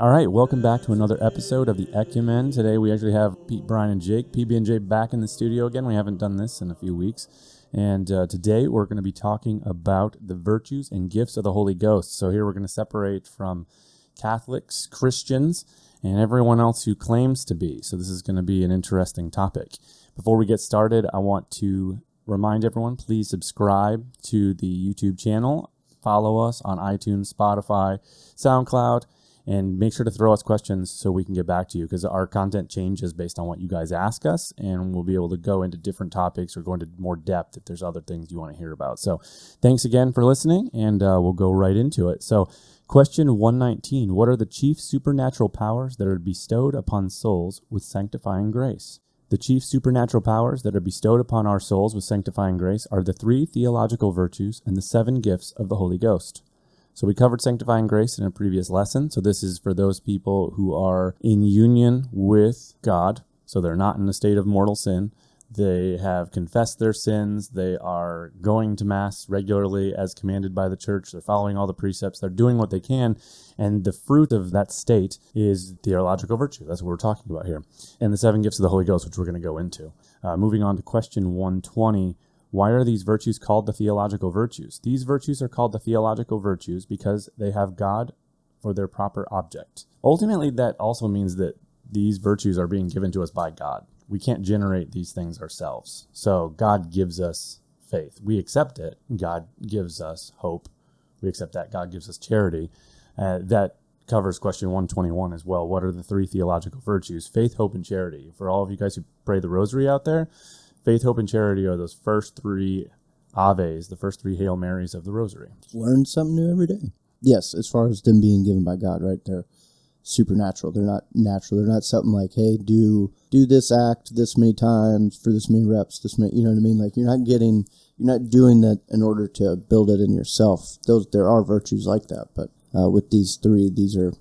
All right, welcome back to another episode of the Ecumen. Today we actually have Pete, Brian, and Jake, PB and J, back in the studio again. We haven't done this in a few weeks, and uh, today we're going to be talking about the virtues and gifts of the Holy Ghost. So here we're going to separate from Catholics, Christians, and everyone else who claims to be. So this is going to be an interesting topic. Before we get started, I want to remind everyone please subscribe to the YouTube channel, follow us on iTunes, Spotify, SoundCloud and make sure to throw us questions so we can get back to you because our content changes based on what you guys ask us and we'll be able to go into different topics or go into more depth if there's other things you want to hear about. So thanks again for listening and uh, we'll go right into it. So question 119 what are the chief supernatural powers that are bestowed upon souls with sanctifying grace? The chief supernatural powers that are bestowed upon our souls with sanctifying grace are the three theological virtues and the seven gifts of the Holy Ghost. So we covered sanctifying grace in a previous lesson. So this is for those people who are in union with God. So they're not in a state of mortal sin. They have confessed their sins. They are going to Mass regularly as commanded by the church. They're following all the precepts. They're doing what they can. And the fruit of that state is theological virtue. That's what we're talking about here. And the seven gifts of the Holy Ghost, which we're going to go into. Uh, moving on to question 120 why are these virtues called the theological virtues? These virtues are called the theological virtues because they have God for their proper object. Ultimately, that also means that these virtues are being given to us by God. We can't generate these things ourselves. So God gives us faith. We accept it. God gives us hope. We accept that. God gives us charity. Uh, that covers question 121 as well. What are the three theological virtues? Faith, hope, and charity. For all of you guys who pray the rosary out there, faith, hope, and charity are those first three Aves, the first three Hail Marys of the Rosary. Learn something new every day. Yes, as far as them being given by God, right? They're supernatural. They're not natural. They're not something like, hey, do do this act this many times for this many reps, this many. You know what I mean? Like you're not getting, you're not doing that in order to build it in yourself. Those there are virtues like that, but uh, with these three, these are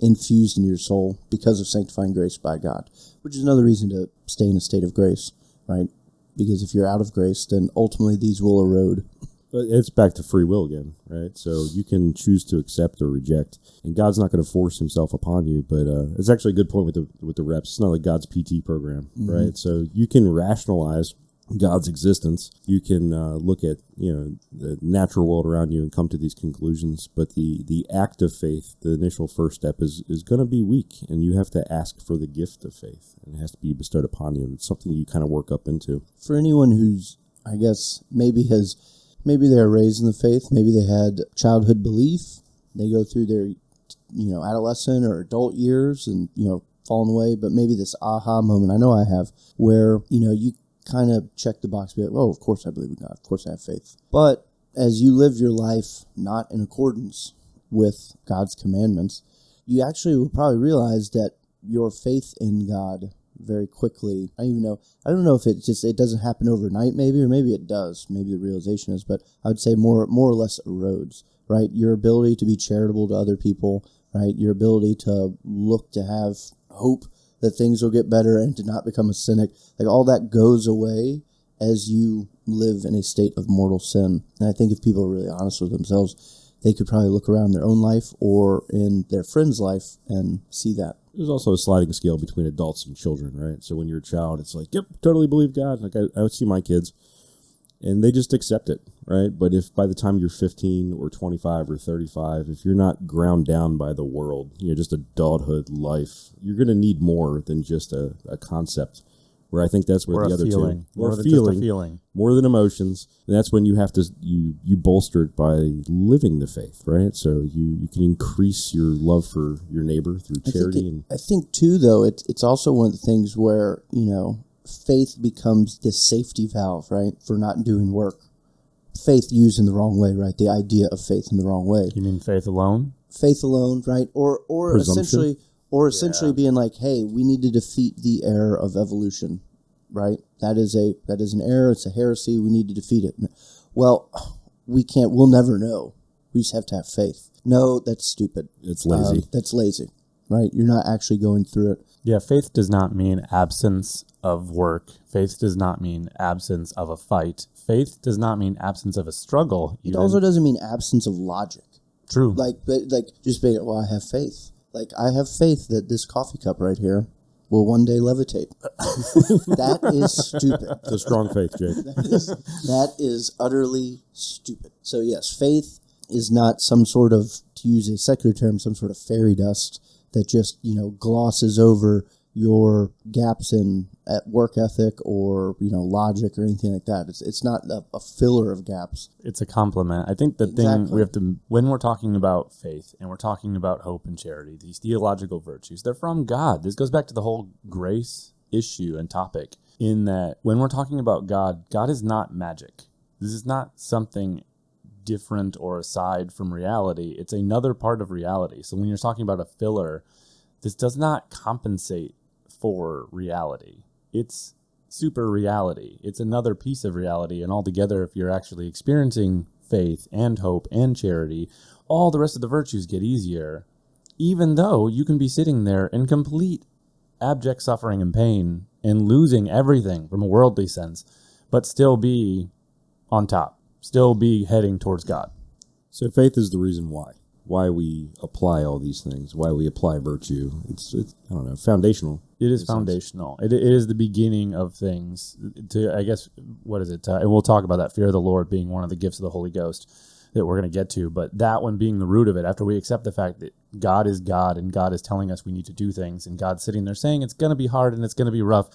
infused in your soul because of sanctifying grace by God, which is another reason to stay in a state of grace, right? Because if you're out of grace, then ultimately these will erode. But it's back to free will again, right? So you can choose to accept or reject, and God's not going to force Himself upon you. But uh, it's actually a good point with the with the reps. It's not like God's PT program, mm-hmm. right? So you can rationalize God's existence. You can uh, look at you know the natural world around you and come to these conclusions. But the the act of faith, the initial first step, is is going to be weak, and you have to ask for the gift of faith, and it has to be bestowed upon you. And it's something you kind of work up into. For anyone who's, I guess, maybe has, maybe they are raised in the faith, maybe they had childhood belief, they go through their, you know, adolescent or adult years, and you know fallen away, but maybe this aha moment, I know I have, where, you know, you kind of check the box, be like, oh, of course I believe in God. Of course I have faith. But as you live your life not in accordance with God's commandments, you actually will probably realize that your faith in God very quickly. I don't even know. I don't know if it just it doesn't happen overnight, maybe, or maybe it does. Maybe the realization is, but I would say more more or less erodes. Right, your ability to be charitable to other people. Right, your ability to look to have hope that things will get better and to not become a cynic. Like all that goes away as you live in a state of mortal sin. And I think if people are really honest with themselves, they could probably look around their own life or in their friend's life and see that. There's also a sliding scale between adults and children, right? So when you're a child, it's like, yep, totally believe God. Like I, I would see my kids and they just accept it, right? But if by the time you're 15 or 25 or 35, if you're not ground down by the world, you know, just a adulthood life, you're going to need more than just a, a concept. Where I think that's where or the other feeling. two, more, feeling, feeling, more than emotions, and that's when you have to you you bolster it by living the faith, right? So you you can increase your love for your neighbor through charity. I think, it, and I think too, though, it's it's also one of the things where you know faith becomes this safety valve, right, for not doing work. Faith used in the wrong way, right? The idea of faith in the wrong way. You mean faith alone? Faith alone, right? Or or essentially or essentially yeah. being like, hey, we need to defeat the error of evolution, right? That is a that is an error. It's a heresy. We need to defeat it. Well, we can't. We'll never know. We just have to have faith. No, that's stupid. It's lazy. Um, that's lazy, right? You're not actually going through it. Yeah, faith does not mean absence of work. Faith does not mean absence of a fight. Faith does not mean absence of a struggle. Even. It also doesn't mean absence of logic. True. Like, but like just being, well, I have faith. Like I have faith that this coffee cup right here will one day levitate. that is stupid. It's a strong faith, Jake. That is, that is utterly stupid. So yes, faith is not some sort of, to use a secular term, some sort of fairy dust that just you know glosses over your gaps in at work ethic or you know logic or anything like that. It's it's not a, a filler of gaps. It's a complement. I think the thing we have to, when we're talking about faith and we're talking about hope and charity, these theological virtues, they're from God. This goes back to the whole grace issue and topic in that when we're talking about God, God is not magic. This is not something different or aside from reality. It's another part of reality. So when you're talking about a filler, this does not compensate for reality. It's super reality. It's another piece of reality. And altogether, if you're actually experiencing faith and hope and charity, all the rest of the virtues get easier, even though you can be sitting there in complete abject suffering and pain and losing everything from a worldly sense, but still be on top, still be heading towards God. So faith is the reason why. Why we apply all these things, why we apply virtue. It's, it's I don't know, foundational. It is foundational. It, it is the beginning of things. To I guess what is it? Uh, and we'll talk about that fear of the Lord being one of the gifts of the Holy Ghost that we're going to get to. But that one being the root of it. After we accept the fact that God is God and God is telling us we need to do things, and God's sitting there saying it's going to be hard and it's going to be rough,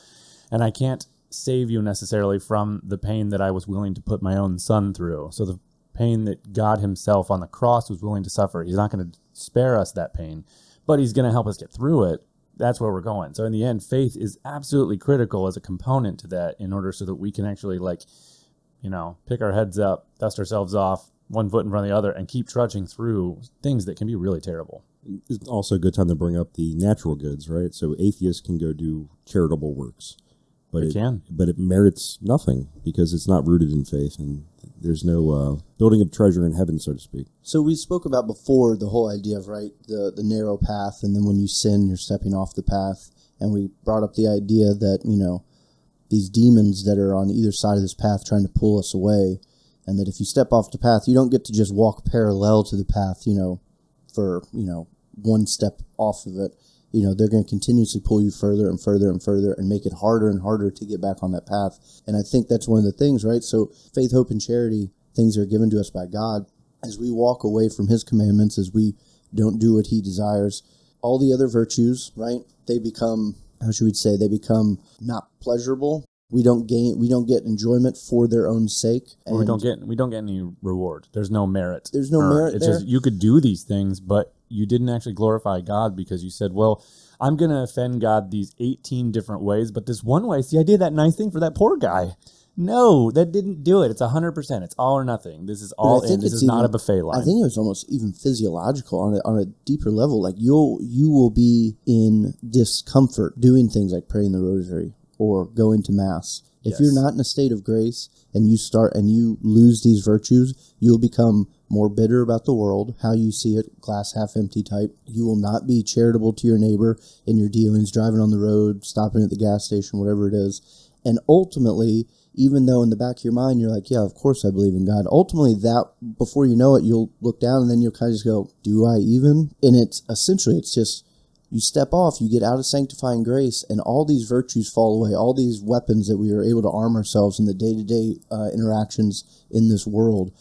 and I can't save you necessarily from the pain that I was willing to put my own son through. So the pain that God Himself on the cross was willing to suffer, He's not going to spare us that pain, but He's going to help us get through it that's where we're going. So in the end, faith is absolutely critical as a component to that in order so that we can actually like, you know, pick our heads up, dust ourselves off, one foot in front of the other, and keep trudging through things that can be really terrible. It's also a good time to bring up the natural goods, right? So atheists can go do charitable works, but They it can. but it merits nothing because it's not rooted in faith, and there's no uh, building of treasure in heaven, so to speak. So we spoke about before the whole idea of right the the narrow path, and then when you sin, you're stepping off the path. And we brought up the idea that you know these demons that are on either side of this path trying to pull us away, and that if you step off the path, you don't get to just walk parallel to the path, you know, for you know one step off of it. You know they're going to continuously pull you further and further and further, and make it harder and harder to get back on that path. And I think that's one of the things, right? So faith, hope, and charity things are given to us by God as we walk away from his commandments, as we don't do what he desires, all the other virtues, right? They become, how should we say, they become not pleasurable. We don't gain, we don't get enjoyment for their own sake. Or we And don't get we don't get any reward. There's no merit. There's no earned. merit It's there. just you could do these things, but you didn't actually glorify God because you said, "Well, I'm going to offend God these 18 different ways, but this one way, see, I did that nice thing for that poor guy." No, that didn't do it. It's 100%. It's all or nothing. This is all in. This it's is not a buffet line. I think it was almost even physiological on a, on a deeper level. Like you'll you will be in discomfort doing things like praying the rosary or going to mass. If Yes. you're not in a state of grace and you start and you lose these virtues, you'll become more bitter about the world, how you see it, glass half empty type. You will not be charitable to your neighbor in your dealings, driving on the road, stopping at the gas station, whatever it is. And ultimately, even though in the back of your mind you're like, yeah, of course I believe in God, ultimately that before you know it, you'll look down and then you'll kind of just go, do I even? And it's essentially, it's just you step off, you get out of sanctifying grace, and all these virtues fall away. All these weapons that we are able to arm ourselves in the day to day interactions in this world,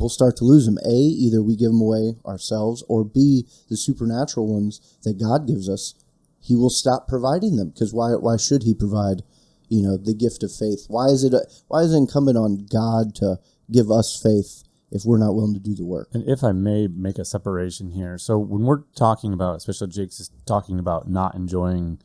we'll start to lose them. A, either we give them away ourselves, or B, the supernatural ones that God gives us, He will stop providing them. Because why? Why should He provide? You know, the gift of faith. Why is it? Why is it incumbent on God to give us faith if we're not willing to do the work? And if I may make a separation here, so when we're talking about, especially Jake's is talking about not enjoying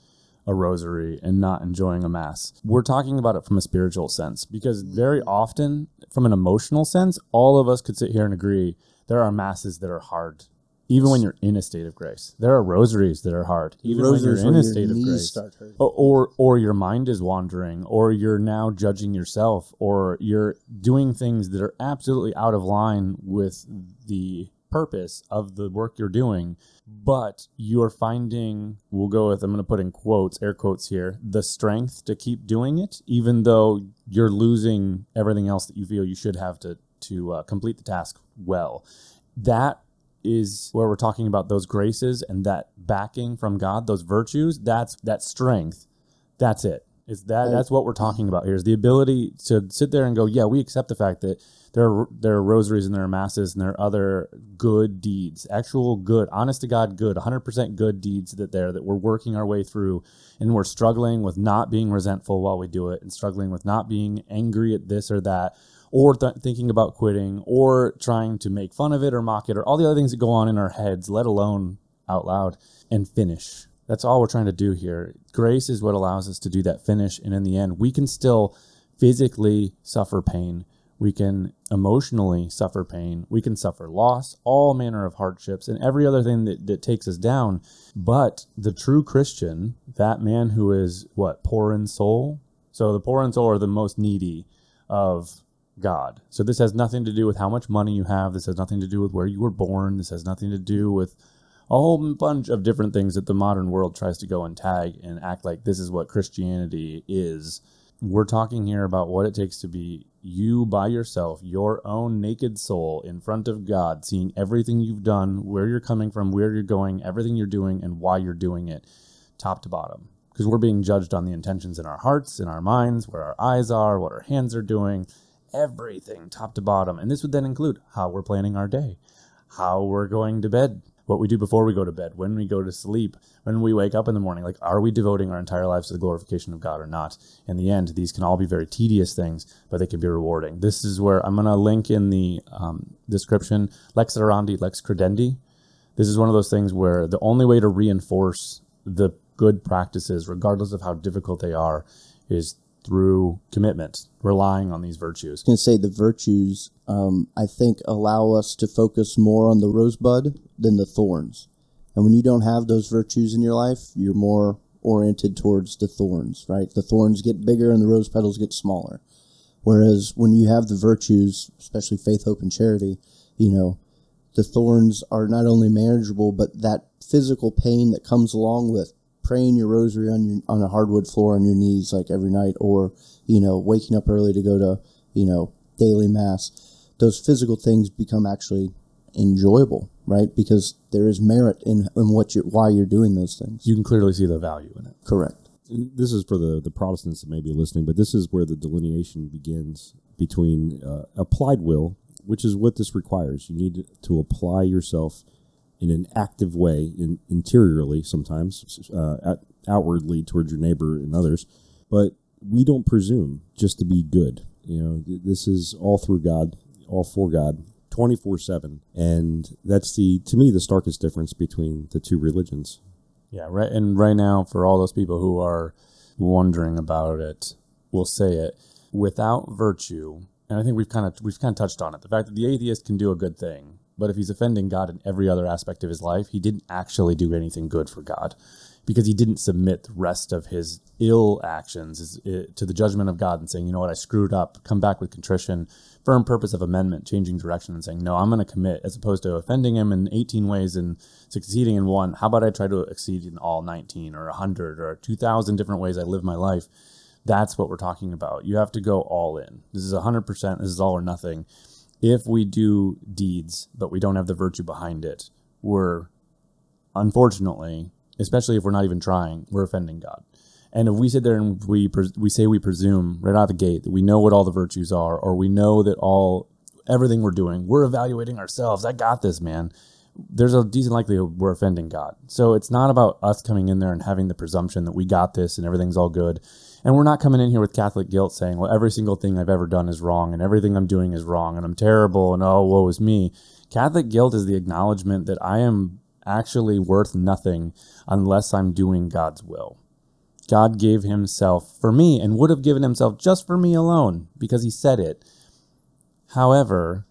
a rosary and not enjoying a mass, we're talking about it from a spiritual sense because very often, from an emotional sense, all of us could sit here and agree there are masses that are hard. Even when you're in a state of grace, there are rosaries that are hard. Even when Rosaries you're in a state of grace, or, or or your mind is wandering or you're now judging yourself or you're doing things that are absolutely out of line with the purpose of the work you're doing but you're finding we'll go with i'm going to put in quotes air quotes here the strength to keep doing it even though you're losing everything else that you feel you should have to to uh, complete the task well that is where we're talking about those graces and that backing from God, those virtues, that's that strength. That's it. It's that that's what we're talking about here is the ability to sit there and go, yeah, we accept the fact that there are there are rosaries and there are masses and there are other good deeds, actual good, honest to God good, 100% good deeds that there that we're working our way through and we're struggling with not being resentful while we do it and struggling with not being angry at this or that or th- thinking about quitting or trying to make fun of it or mock it or all the other things that go on in our heads, let alone out loud and finish. That's all we're trying to do here. Grace is what allows us to do that finish. And in the end, we can still physically suffer pain. We can emotionally suffer pain. We can suffer loss, all manner of hardships, and every other thing that, that takes us down. But the true Christian, that man who is what, poor in soul? So the poor in soul are the most needy of God. So this has nothing to do with how much money you have. This has nothing to do with where you were born. This has nothing to do with a whole bunch of different things that the modern world tries to go and tag and act like this is what Christianity is. We're talking here about what it takes to be you by yourself, your own naked soul in front of God, seeing everything you've done, where you're coming from, where you're going, everything you're doing, and why you're doing it, top to bottom. Because we're being judged on the intentions in our hearts, in our minds, where our eyes are, what our hands are doing, everything top to bottom. And this would then include how we're planning our day, how we're going to bed, what we do before we go to bed, when we go to sleep, when we wake up in the morning. Like, are we devoting our entire lives to the glorification of God or not? In the end, these can all be very tedious things, but they can be rewarding. This is where I'm going to link in the um, description lex orandi, lex credendi. This is one of those things where the only way to reinforce the good practices, regardless of how difficult they are, is through commitment, relying on these virtues. I to say the virtues, um, I think, allow us to focus more on the rosebud than the thorns. And when you don't have those virtues in your life, you're more oriented towards the thorns, right? The thorns get bigger and the rose petals get smaller. Whereas when you have the virtues, especially faith, hope, and charity, you know, the thorns are not only manageable, but that physical pain that comes along with praying your rosary on your on a hardwood floor on your knees like every night, or you know waking up early to go to you know daily mass. Those physical things become actually enjoyable, right? Because there is merit in in what you why you're doing those things. You can clearly see the value in it. Correct. this is for the, the Protestants that may be listening, but this is where the delineation begins between uh, applied will, which is what this requires. You need to apply yourself in an active way, in, interiorly sometimes, uh, at, outwardly towards your neighbor and others. But we don't presume just to be good. You know, this is all through God, all for God, 24 7. And that's the, to me, the starkest difference between the two religions. Yeah, right. And right now, for all those people who are wondering about it, we'll say it without virtue. And I think we've kind of we've kind of touched on it. The fact that the atheist can do a good thing, but if he's offending God in every other aspect of his life, he didn't actually do anything good for God because he didn't submit the rest of his ill actions eh, to the judgment of God and saying, you know what, I screwed up, come back with contrition, firm purpose of amendment, changing direction and saying, no, I'm going to commit, as opposed to offending him in 18 ways and succeeding in one. How about I try to exceed in all 19 or 100 or 2,000 different ways I live my life? That's what we're talking about. You have to go all in. This is 100%. This is all or nothing. If we do deeds, but we don't have the virtue behind it, we're unfortunately especially if we're not even trying, we're offending God. And if we sit there and we we say we presume right out of the gate that we know what all the virtues are, or we know that all everything we're doing, we're evaluating ourselves. I got this, man. There's a decent likelihood we're offending God. So it's not about us coming in there and having the presumption that we got this and everything's all good. And we're not coming in here with Catholic guilt saying, well, every single thing I've ever done is wrong and everything I'm doing is wrong and I'm terrible and oh, woe is me. Catholic guilt is the acknowledgement that I am actually worth nothing unless I'm doing God's will. God gave himself for me and would have given himself just for me alone because he said it. However,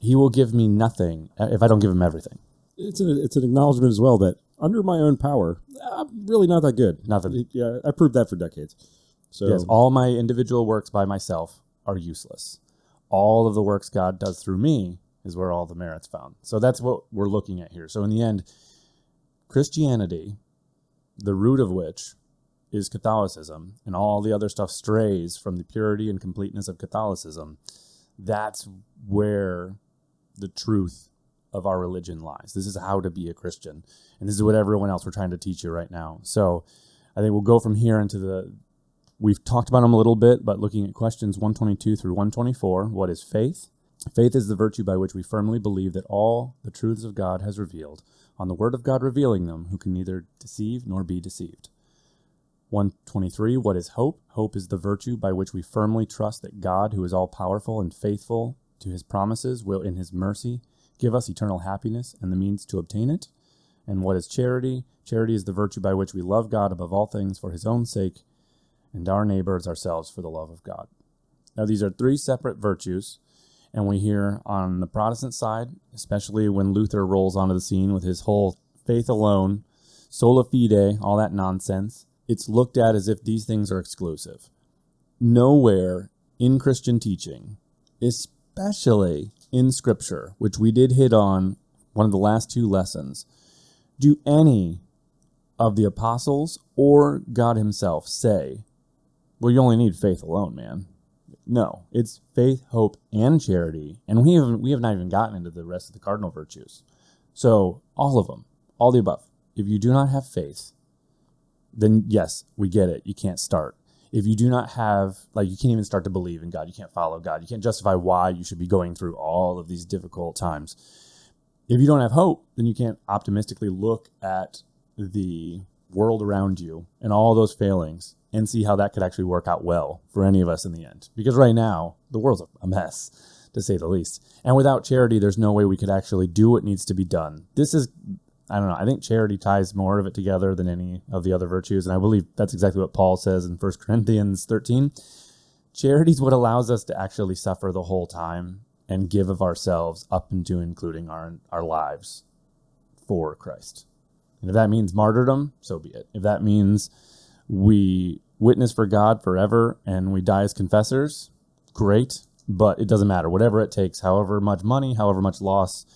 he will give me nothing if I don't give him everything. It's, a, it's an acknowledgement as well that under my own power, I'm really not that good. Nothing. Yeah, I proved that for decades. So yes, all my individual works by myself are useless. All of the works God does through me is where all the merit's found. So that's what we're looking at here. So in the end, Christianity, the root of which is Catholicism, and all the other stuff strays from the purity and completeness of Catholicism, that's where the truth of our religion lies. This is how to be a Christian. And this is what everyone else we're trying to teach you right now. So I think we'll go from here into the we've talked about them a little bit, but looking at questions 122 through 124, what is faith? Faith is the virtue by which we firmly believe that all the truths of God has revealed, on the word of God revealing them, who can neither deceive nor be deceived. 123 What is hope? Hope is the virtue by which we firmly trust that God, who is all powerful and faithful to his promises, will in his mercy give us eternal happiness and the means to obtain it. And what is charity? Charity is the virtue by which we love God above all things for his own sake and our neighbors ourselves for the love of God. Now, these are three separate virtues, and we hear on the Protestant side, especially when Luther rolls onto the scene with his whole faith alone, sola fide, all that nonsense, it's looked at as if these things are exclusive. Nowhere in Christian teaching, especially in Scripture, which we did hit on one of the last two lessons, do any of the apostles or God Himself say, well, you only need faith alone, man? No, it's faith, hope, and charity. And we have, we have not even gotten into the rest of the cardinal virtues. So, all of them, all the above. If you do not have faith, then yes, we get it. You can't start. If you do not have, like, you can't even start to believe in God, you can't follow God, you can't justify why you should be going through all of these difficult times. If you don't have hope, then you can't optimistically look at the world around you and all those failings and see how that could actually work out well for any of us in the end. Because right now, the world's a mess, to say the least. And without charity, there's no way we could actually do what needs to be done. This is I don't know. I think charity ties more of it together than any of the other virtues. And I believe that's exactly what Paul says in 1 Corinthians 13. Charity is what allows us to actually suffer the whole time and give of ourselves up into including our, our lives for Christ. And if that means martyrdom, so be it. If that means we witness for God forever and we die as confessors, great. But it doesn't matter. Whatever it takes, however much money, however much loss,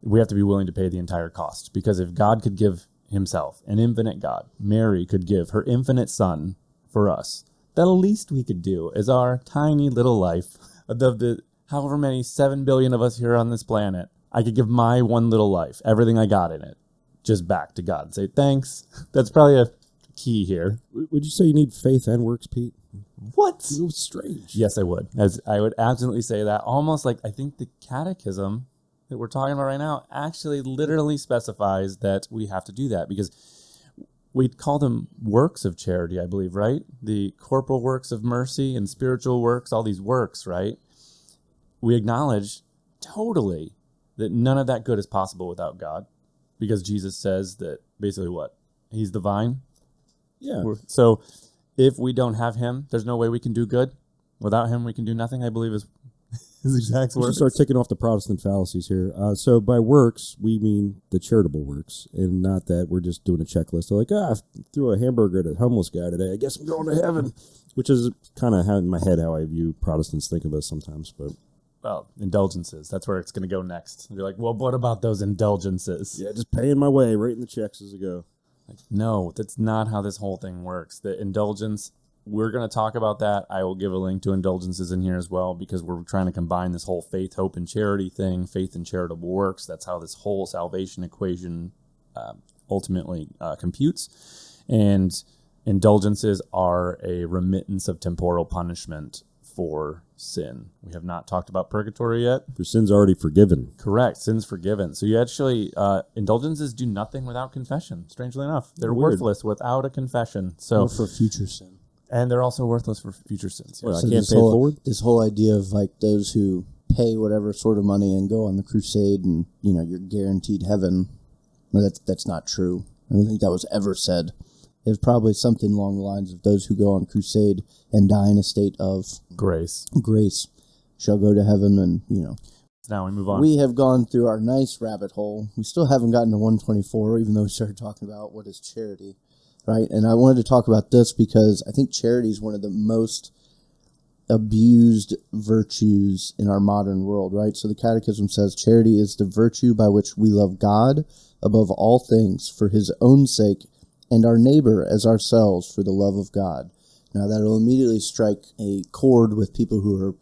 we have to be willing to pay the entire cost. Because if God could give himself, an infinite God, Mary could give her infinite son for us, the least we could do is our tiny little life of the however many 7 billion of us here on this planet. I could give my one little life, everything I got in it, just back to God and say thanks. That's probably a key here. Would you say you need faith and works, Pete? What? Was strange. Yes, I would. As I would absolutely say that. Almost like I think the catechism that we're talking about right now actually literally specifies that we have to do that because we call them works of charity, I believe, right? The corporal works of mercy and spiritual works, all these works, right? We acknowledge totally that none of that good is possible without God because Jesus says that basically what? He's the vine. Yeah. We're- So if we don't have him, there's no way we can do good. Without him, we can do nothing, I believe is his exact words. start ticking off the Protestant fallacies here. Uh, so by works, we mean the charitable works, and not that we're just doing a checklist. So like, ah, I threw a hamburger at a homeless guy today. I guess I'm going to heaven, which is kind of how in my head how I view Protestants think of us sometimes. But well, indulgences. That's where it's going to go next. You're like, well, what about those indulgences? yeah, just paying my way, writing the checks as I go. No, that's not how this whole thing works. The indulgence, we're going to talk about that. I will give a link to indulgences in here as well because we're trying to combine this whole faith, hope, and charity thing, faith and charitable works. That's how this whole salvation equation uh, ultimately uh, computes. And indulgences are a remittance of temporal punishment for sin. We have not talked about purgatory yet. Your sins already forgiven. Correct. Sins forgiven. So you actually uh, indulgences do nothing without confession. Strangely enough, they're Weird. worthless without a confession. So or for future sin. and they're also worthless for future sins. Well, yes. I can't this pay whole, forward? This whole idea of like those who pay whatever sort of money and go on the crusade and you know you're guaranteed heaven. Well, that's that's not true. I don't think that was ever said. It was probably something along the lines of those who go on crusade and die in a state of Grace. grace. Shall go to heaven and you know. Now we move on. we have gone through our nice rabbit hole. We still haven't gotten to 124 even though we started talking about what is charity right? And i wanted to talk about this because i think charity is one of the most abused virtues in our modern world right? So the catechism says charity is the virtue by which we love god above all things for his own sake and our neighbor as ourselves for the love of god now that'll immediately strike a chord with people who are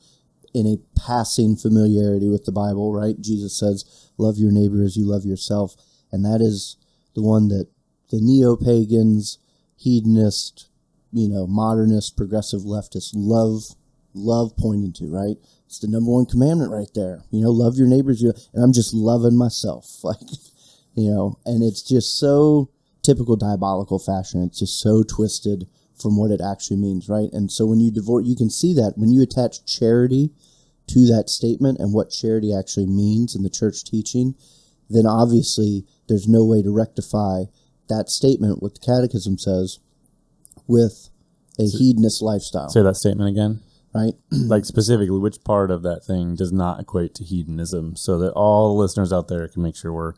in a passing familiarity with the Bible, right? Jesus says, "Love your neighbor as you love yourself," and that is the one that the neo pagans, hedonist, you know, modernist, progressive leftists love love pointing to, right? It's the number one commandment right there. You know, love your neighbors. You and I'm just loving myself, like, you know, and it's just so typical diabolical fashion. It's just so twisted from what it actually means, right? And so when you divorce, you can see that when you attach charity to that statement and what charity actually means in the church teaching, then obviously there's no way to rectify that statement, what the Catechism says, with a hedonist lifestyle, Say that statement again. right? like specifically, which part of that thing does not equate to hedonism, so that all the listeners out there can make sure we're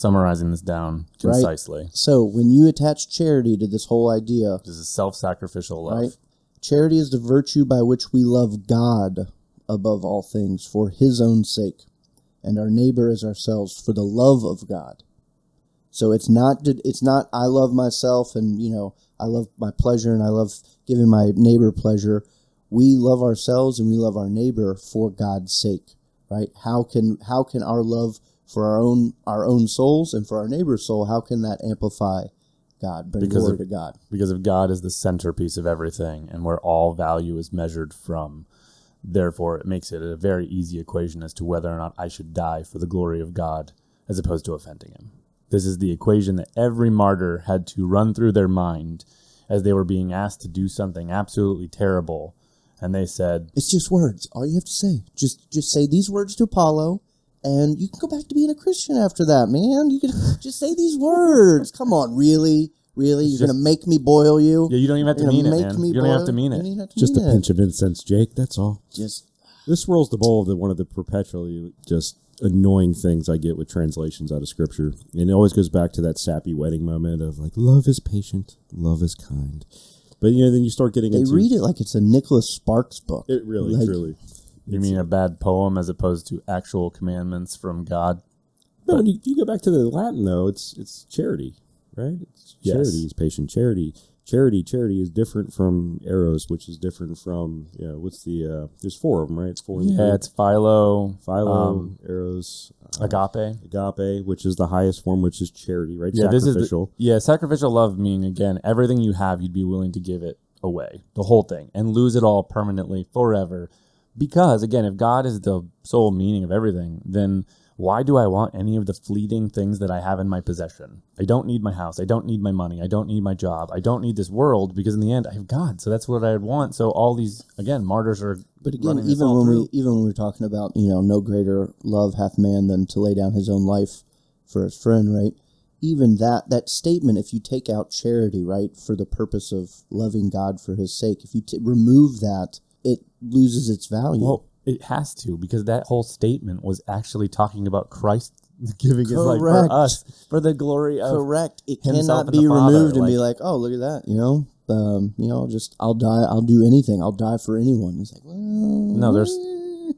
summarizing this down Right. concisely. So when you attach charity to this whole idea, This is self-sacrificial love. right? Charity is the virtue by which we love God above all things for his own sake, and our neighbor as ourselves for the love of God. So it's not it's not I love myself and you know I love my pleasure and I love giving my neighbor pleasure. We love ourselves and we love our neighbor for God's sake, right? How can how can our love for our own our own souls and for our neighbor's soul how can that amplify God, bring Because glory of- to God? because if God is the centerpiece of everything and where all value is measured from, therefore it makes it a very easy equation as to whether or not I should die for the glory of God as opposed to offending him. This is the equation that every martyr had to run through their mind as they were being asked to do something absolutely terrible. And they said, It's just words. All you have to say. Just just say these words to Apollo and you can go back to being a Christian after that, man. You can just say these words. Come on, really? Really? You're just- gonna make me boil you? Yeah, you don't even have to You're mean it, make man. me You don't even have to mean it. don't even have to Just a it. pinch of incense, Jake. That's all. Just This swirls the bowl of the, one of the perpetually just annoying things I get with translations out of scripture. And it always goes back to that sappy wedding moment of like, love is patient, love is kind. But you know, then you start getting they into read it like it's a Nicholas Sparks book. it really, Like, truly. You mean a bad poem as opposed to actual commandments from God? No, when you, you go back to the Latin though, it's it's charity, right? It's Yes. charity is patient. Charity, charity, charity is different from eros, which is different from you know what's the uh, there's four of them, right? It's four. Yeah, it's Philo, Philo, um, eros, uh, agape. agape, which is the highest form, which is charity, right? Yeah, this is the, yeah sacrificial love. Meaning again, everything you have, you'd be willing to give it away, the whole thing, and lose it all permanently forever. Because again, if God is the sole meaning of everything, then why do I want any of the fleeting things that I have in my possession? I don't need my house. I don't need my money. I don't need my job. I don't need this world because in the end, I have God. So that's what I want. So all these again, martyrs are. But again, even when through. we even when we're talking about you know no greater love hath man than to lay down his own life for his friend, right? Even that that statement, if you take out charity, right, for the purpose of loving God for His sake, if you t- remove that, it loses its value. Well, it has to because that whole statement was actually talking about Christ giving his life for us for the glory of Correct. It cannot be removed and be like- like, oh, look at that, you know. Um, you know, just I'll die. I'll do anything. I'll die for anyone. It's like, well, No, there's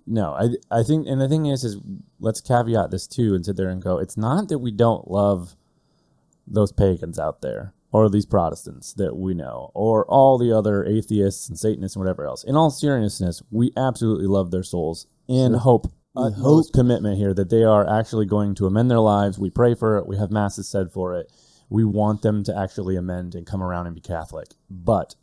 no. I I think, and the thing is, is let's caveat this too and sit there and go. It's not that we don't love those pagans out there or these Protestants that we know or all the other atheists and Satanists and whatever else. In all seriousness, we absolutely love their souls and hope. We utmost hope. commitment here that they are actually going to amend their lives. We pray for it. We have masses said for it. We want them to actually amend and come around and be Catholic. But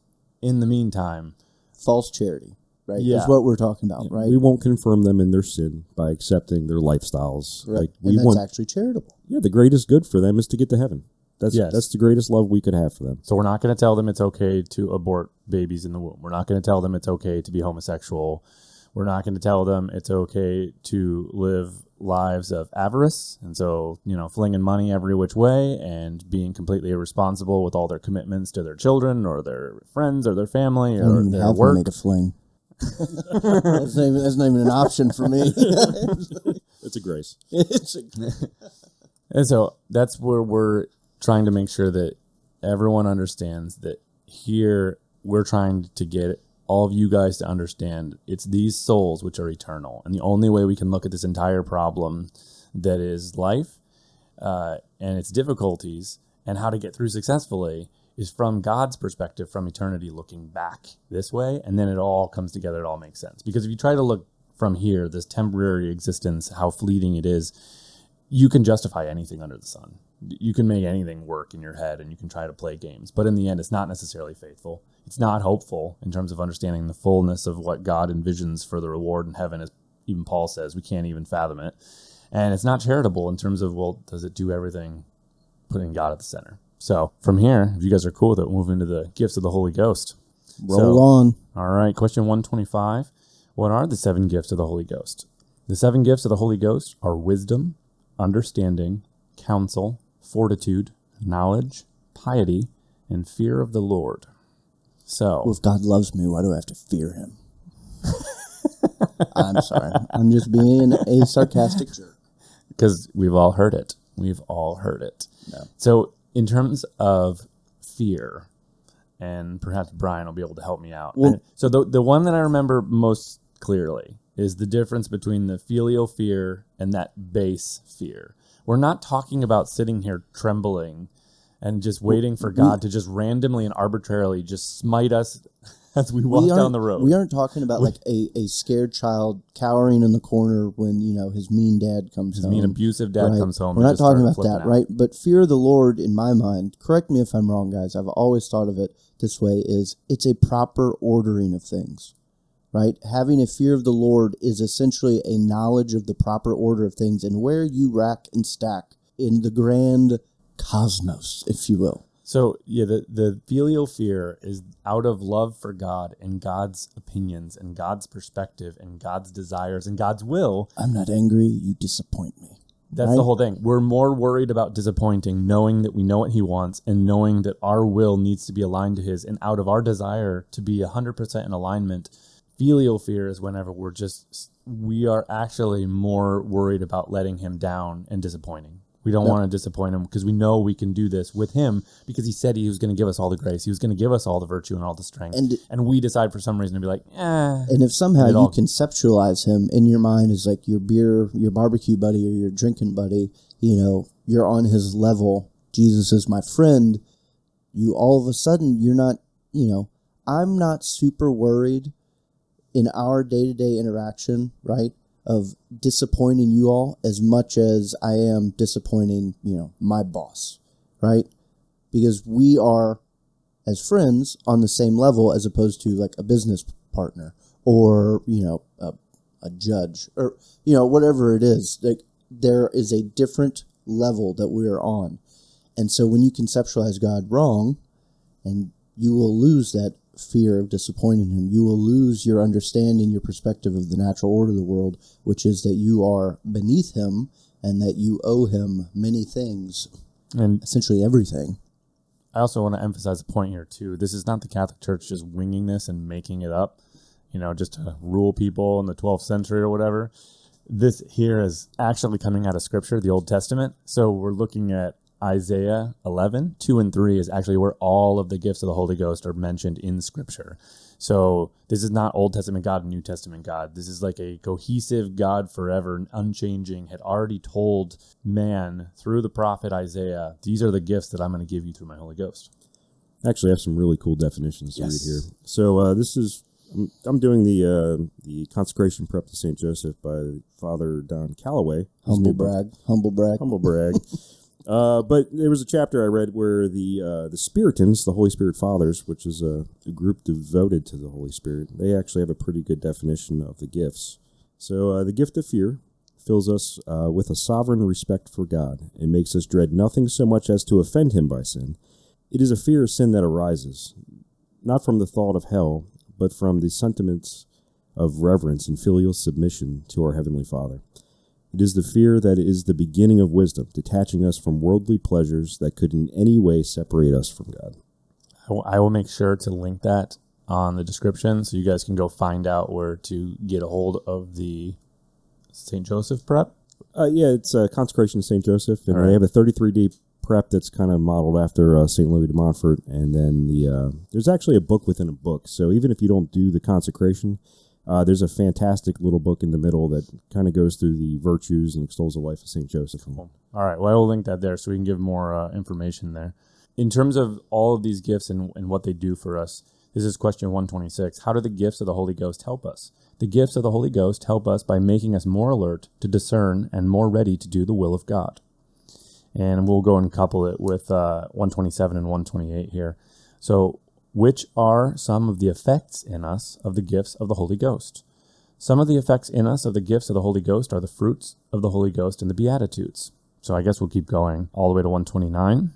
in the meantime, false charity, right? Yeah. Is what we're talking about, right? We won't confirm them in their sin by accepting their lifestyles. Correct. Like and we that's want, actually charitable. yeah, the greatest good for them is to get to heaven. That's Yes. that's the greatest love we could have for them. So we're not going to tell them it's okay to abort babies in the womb. We're not going to tell them it's okay to be homosexual. We're not going to tell them it's okay to live lives of avarice and so, you know, flinging money every which way and being completely irresponsible with all their commitments to their children or their friends or their family I don't or even their have work. money to fling. that's, not even, that's not even an option for me. It's a grace. it's a, And so that's where we're trying to make sure that everyone understands that here we're trying to get all of you guys to understand it's these souls which are eternal. And the only way we can look at this entire problem that is life uh, and its difficulties and how to get through successfully is from God's perspective, from eternity, looking back this way. And then it all comes together, it all makes sense. Because if you try to look from here, this temporary existence, how fleeting it is, you can justify anything under the sun. You can make anything work in your head and you can try to play games. But in the end, it's not necessarily faithful. It's not hopeful in terms of understanding the fullness of what God envisions for the reward in heaven, as even Paul says. We can't even fathom it. And it's not charitable in terms of, well, does it do everything putting God at the center? So from here, if you guys are cool with it, we'll move into the gifts of the Holy Ghost. Roll So- on. All right, question 125. What are the seven gifts of the Holy Ghost? The seven gifts of the Holy Ghost are wisdom, understanding, counsel, fortitude, knowledge, piety, and fear of the Lord. So, Well, if God loves me, why do I have to fear him? I'm sorry. I'm just being a sarcastic jerk. because we've all heard it. We've all heard it. No. So, in terms of fear, and perhaps Brian will be able to help me out. Well- so, the, the one that I remember most clearly is the difference between the filial fear and that base fear. We're not talking about sitting here trembling and just waiting for God to just randomly and arbitrarily just smite us as we walk we down the road. We aren't talking about like a, a scared child cowering in the corner when you know his mean dad comes His home. mean abusive dad Right. comes home. We're not talking about that, out. right? But fear of the Lord, in my mind, correct me if I'm wrong, guys. I've always thought of it this way: is it's a proper ordering of things, right? Having a fear of the Lord is essentially a knowledge of the proper order of things and where you rack and stack in the grand cosmos, if you will. So yeah, the the filial fear is out of love for God and God's opinions and God's perspective and God's desires and God's will. I'm not angry. You disappoint me. That's Right. the whole thing. We're more worried about disappointing, knowing that we know what He wants, and knowing that our will needs to be aligned to His, and out of our desire to be hundred percent in alignment. Filial fear is whenever we're just we are actually more worried about letting Him down and disappointing. We don't want to disappoint him because we know we can do this with him because he said he was going to give us all the grace. He was going to give us all the virtue and all the strength. And- And, we decide for some reason to be like, eh. And if somehow you all- conceptualize him in your mind as like your beer, your barbecue buddy, or your drinking buddy, you know, you're on his level. Jesus is my friend. You all of a sudden, you're not, you know, I'm not super worried in our day to day interaction, right? Of disappointing you all as much as I am disappointing, you know, my boss, right? Because we are as friends on the same level as opposed to like a business partner or you know a, a judge or you know whatever it is like there is a different level that we are on and so when you conceptualize god wrong and you will lose that fear of disappointing him you will lose your understanding your perspective of the natural order of the world which is that you are beneath him and that you owe him many things And essentially everything I also want to emphasize a point here too. This is not the Catholic Church just winging this and making it up, you know, just to rule people in the 12th century or whatever. This here is actually coming out of Scripture, the Old Testament. So we're looking at Isaiah 11, 2 and 3 is actually where all of the gifts of the Holy Ghost are mentioned in Scripture. So this is not Old Testament God and New Testament God. This is like a cohesive God forever unchanging, had already told man through the prophet Isaiah, these are the gifts that I'm going to give you through my Holy Ghost. Actually, I have some really cool definitions to Yes. read here. So uh, this is I'm, I'm doing the uh, the consecration prep to Saint Joseph by Father Don Calloway. Humble new book. brag humble brag humble brag. uh, but there was a chapter I read where the uh, the Spiritans, the Holy Spirit Fathers, which is a, a group devoted to the Holy Spirit, they actually have a pretty good definition of the gifts. So uh, the gift of fear fills us uh, with a sovereign respect for God. It makes us dread nothing so much as to offend Him by sin. It is a fear of sin that arises not from the thought of hell, but from the sentiments of reverence and filial submission to our Heavenly Father. It is the fear that is the beginning of wisdom, detaching us from worldly pleasures that could in any way separate us from God. I will- make sure to link that on the description so you guys can go find out where to get a hold of the St. Joseph prep. Uh, yeah, it's uh, consecration of Saint Joseph, and right. they have a 33 day prep that's kind of modeled after uh, Saint Louis de Montfort. And then the uh, there's actually a book within a book. So even if you don't do the consecration, uh, there's a fantastic little book in the middle that kind of goes through the virtues and extols the life of Saint Joseph. All right. Well, I will link that there so we can give more uh, information there. In terms of all of these gifts and, and what they do for us, this is question 126. How do the gifts of the Holy Ghost help us? The gifts of the Holy Ghost help us by making us more alert to discern and more ready to do the will of God. And we'll go and couple it with uh, 127 and 128 here. So, which are some of the effects in us of the gifts of the Holy Ghost? Some of the effects in us of the gifts of the Holy Ghost are the fruits of the Holy Ghost and the Beatitudes. So I guess we'll keep going all the way to 129.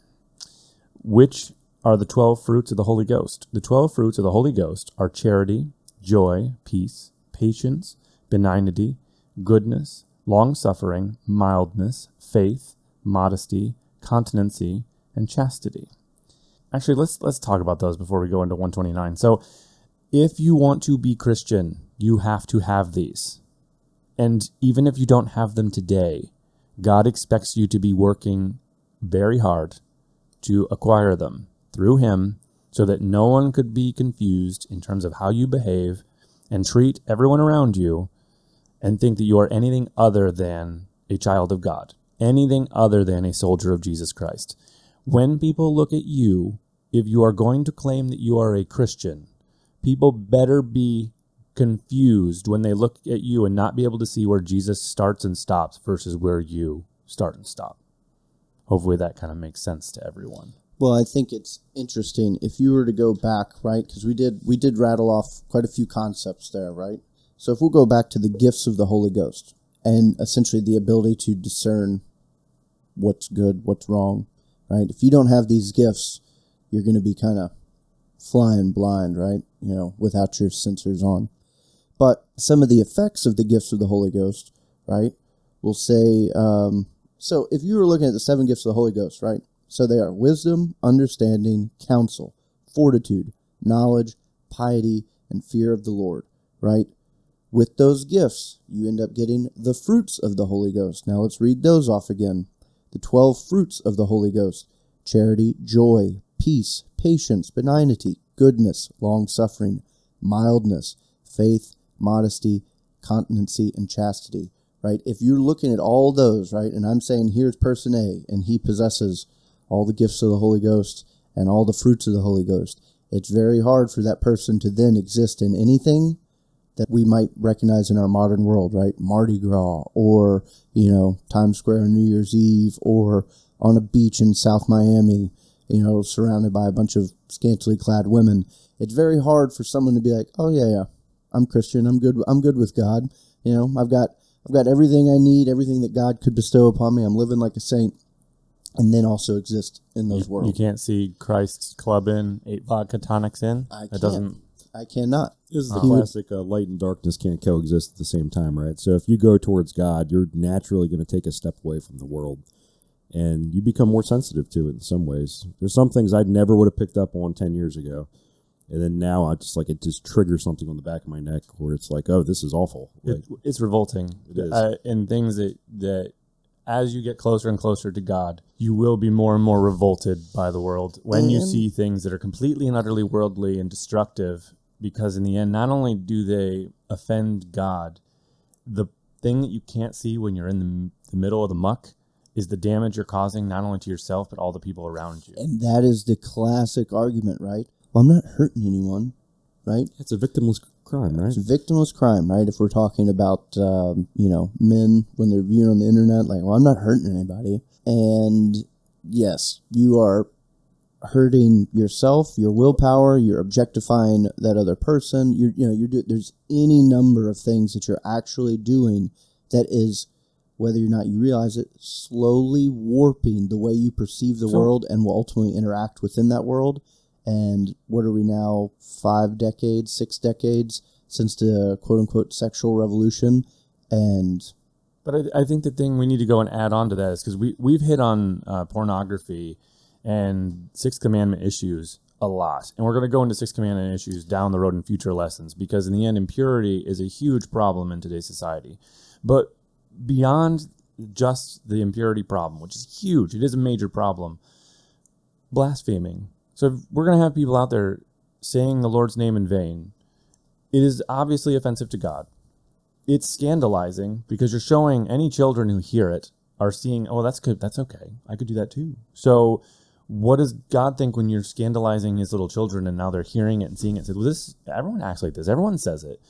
Which are the 12 fruits of the Holy Ghost? The 12 fruits of the Holy Ghost are charity, joy, peace, patience, benignity, goodness, long suffering, mildness, faith, modesty, continency, and chastity. Actually, let's let's talk about those before we go into 129. So, if you want to be Christian, you have to have these. And even if you don't have them today, God expects you to be working very hard to acquire them through Him so that no one could be confused in terms of how you behave and treat everyone around you and think that you are anything other than a child of God, anything other than a soldier of Jesus Christ. When people look at you, if you are going to claim that you are a Christian, people better be confused when they look at you and not be able to see where Jesus starts and stops versus where you start and stop. Hopefully that kind of makes sense to everyone. Well, I think it's interesting if you were to go back, right? Because we did we did rattle off quite a few concepts there, right? So if we'll go back to the gifts of the Holy Ghost and essentially the ability to discern what's good, what's wrong, right? If you don't have these gifts, you're going to be kind of flying blind, right? You know, without your sensors on. But some of the effects of the gifts of the Holy Ghost, right? We'll say, um, so if you were looking at the seven gifts of the Holy Ghost, right? So they are wisdom, understanding, counsel, fortitude, knowledge, piety, and fear of the Lord, right? With those gifts, you end up getting the fruits of the Holy Ghost. Now let's read those off again. The 12 fruits of the Holy Ghost charity, joy, peace, patience, benignity, goodness, long suffering, mildness, faith, modesty, continency, and chastity, right? If you're looking at all those, right, and I'm saying here's person A, and he possesses all the gifts of the Holy Ghost and all the fruits of the Holy Ghost, it's very hard for that person to then exist in anything that we might recognize in our modern world, right? Mardi Gras or, you know, Times Square on New Year's Eve or on a beach in South Miami, you know, surrounded by a bunch of scantily clad women. It's very hard for someone to be like, "Oh yeah, yeah. I'm Christian. I'm good. I'm good with God. You know, I've got I've got everything I need, everything that God could bestow upon me. I'm living like a saint." And then also exist in those You worlds. You can't see Christ's club in, eight vodka tonics in. I That can't. doesn't. I cannot. This is the He classic uh, light and darkness can't coexist at the same time, right? So if you go towards God, you're naturally going to take a step away from the world and you become more sensitive to it in some ways. There's some things I never would have picked up on 10 years ago. And then now I just like it just triggers something on the back of my neck where it's like, oh, this is awful. Like, It, it's revolting. It is. Uh, and things that that as you get closer and closer to God, you will be more and more revolted by the world when you see things that are completely and utterly worldly and destructive. Because in the end, not only do they offend God, the thing that you can't see when you're in the, the middle of the muck is the damage you're causing not only to yourself but all the people around you. And that is the classic argument, right? Well, I'm not hurting anyone, right? it's a victimless crime, right? It's a victimless crime, right? If we're talking about, um, you know, men when they're viewing on the internet, like, well, I'm not hurting anybody. And yes, you are hurting yourself, your willpower, you're objectifying that other person. You're, you know, you're do- there's any number of things that you're actually doing that is, whether or not you realize it, slowly warping the way you perceive the world and will ultimately interact within that world. And what are we now? Five decades, six decades since the quote unquote sexual revolution. And But I, I think the thing we need to go and add on to that is because we we've hit on uh, pornography and Sixth Commandment issues a lot, and we're going to go into Sixth Commandment issues down the road in future lessons because in the end, impurity is a huge problem in today's society. But beyond just the impurity problem, which is huge, it is a major problem. Blaspheming. So we're going to have people out there saying the Lord's name in vain. It is obviously offensive to God it's scandalizing because you're showing any children who hear it are seeing, oh, that's good, that's okay, I could do that too. So, what does God think when you're scandalizing His little children and now they're hearing it and seeing it? and Say, well, this everyone acts like this, everyone says it,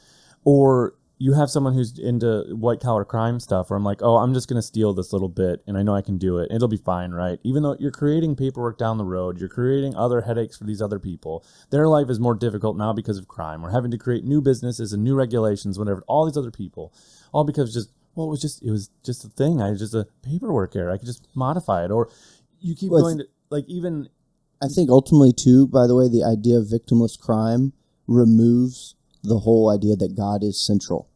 or you have someone who's into white collar crime stuff where I'm like, oh, I'm just going to steal this little bit and I know I can do it. It'll be fine, right? Even though you're creating paperwork down the road, you're creating other headaches for these other people. Their life is more difficult now because of crime. We're having to create new businesses and new regulations, whatever, all these other people, all because just, well, it was just, it was just a thing. I just a paperwork error. I could just modify it. Or you keep Well, going to, like, even, I think ultimately, too, by the way, the idea of victimless crime removes the whole idea that God is central,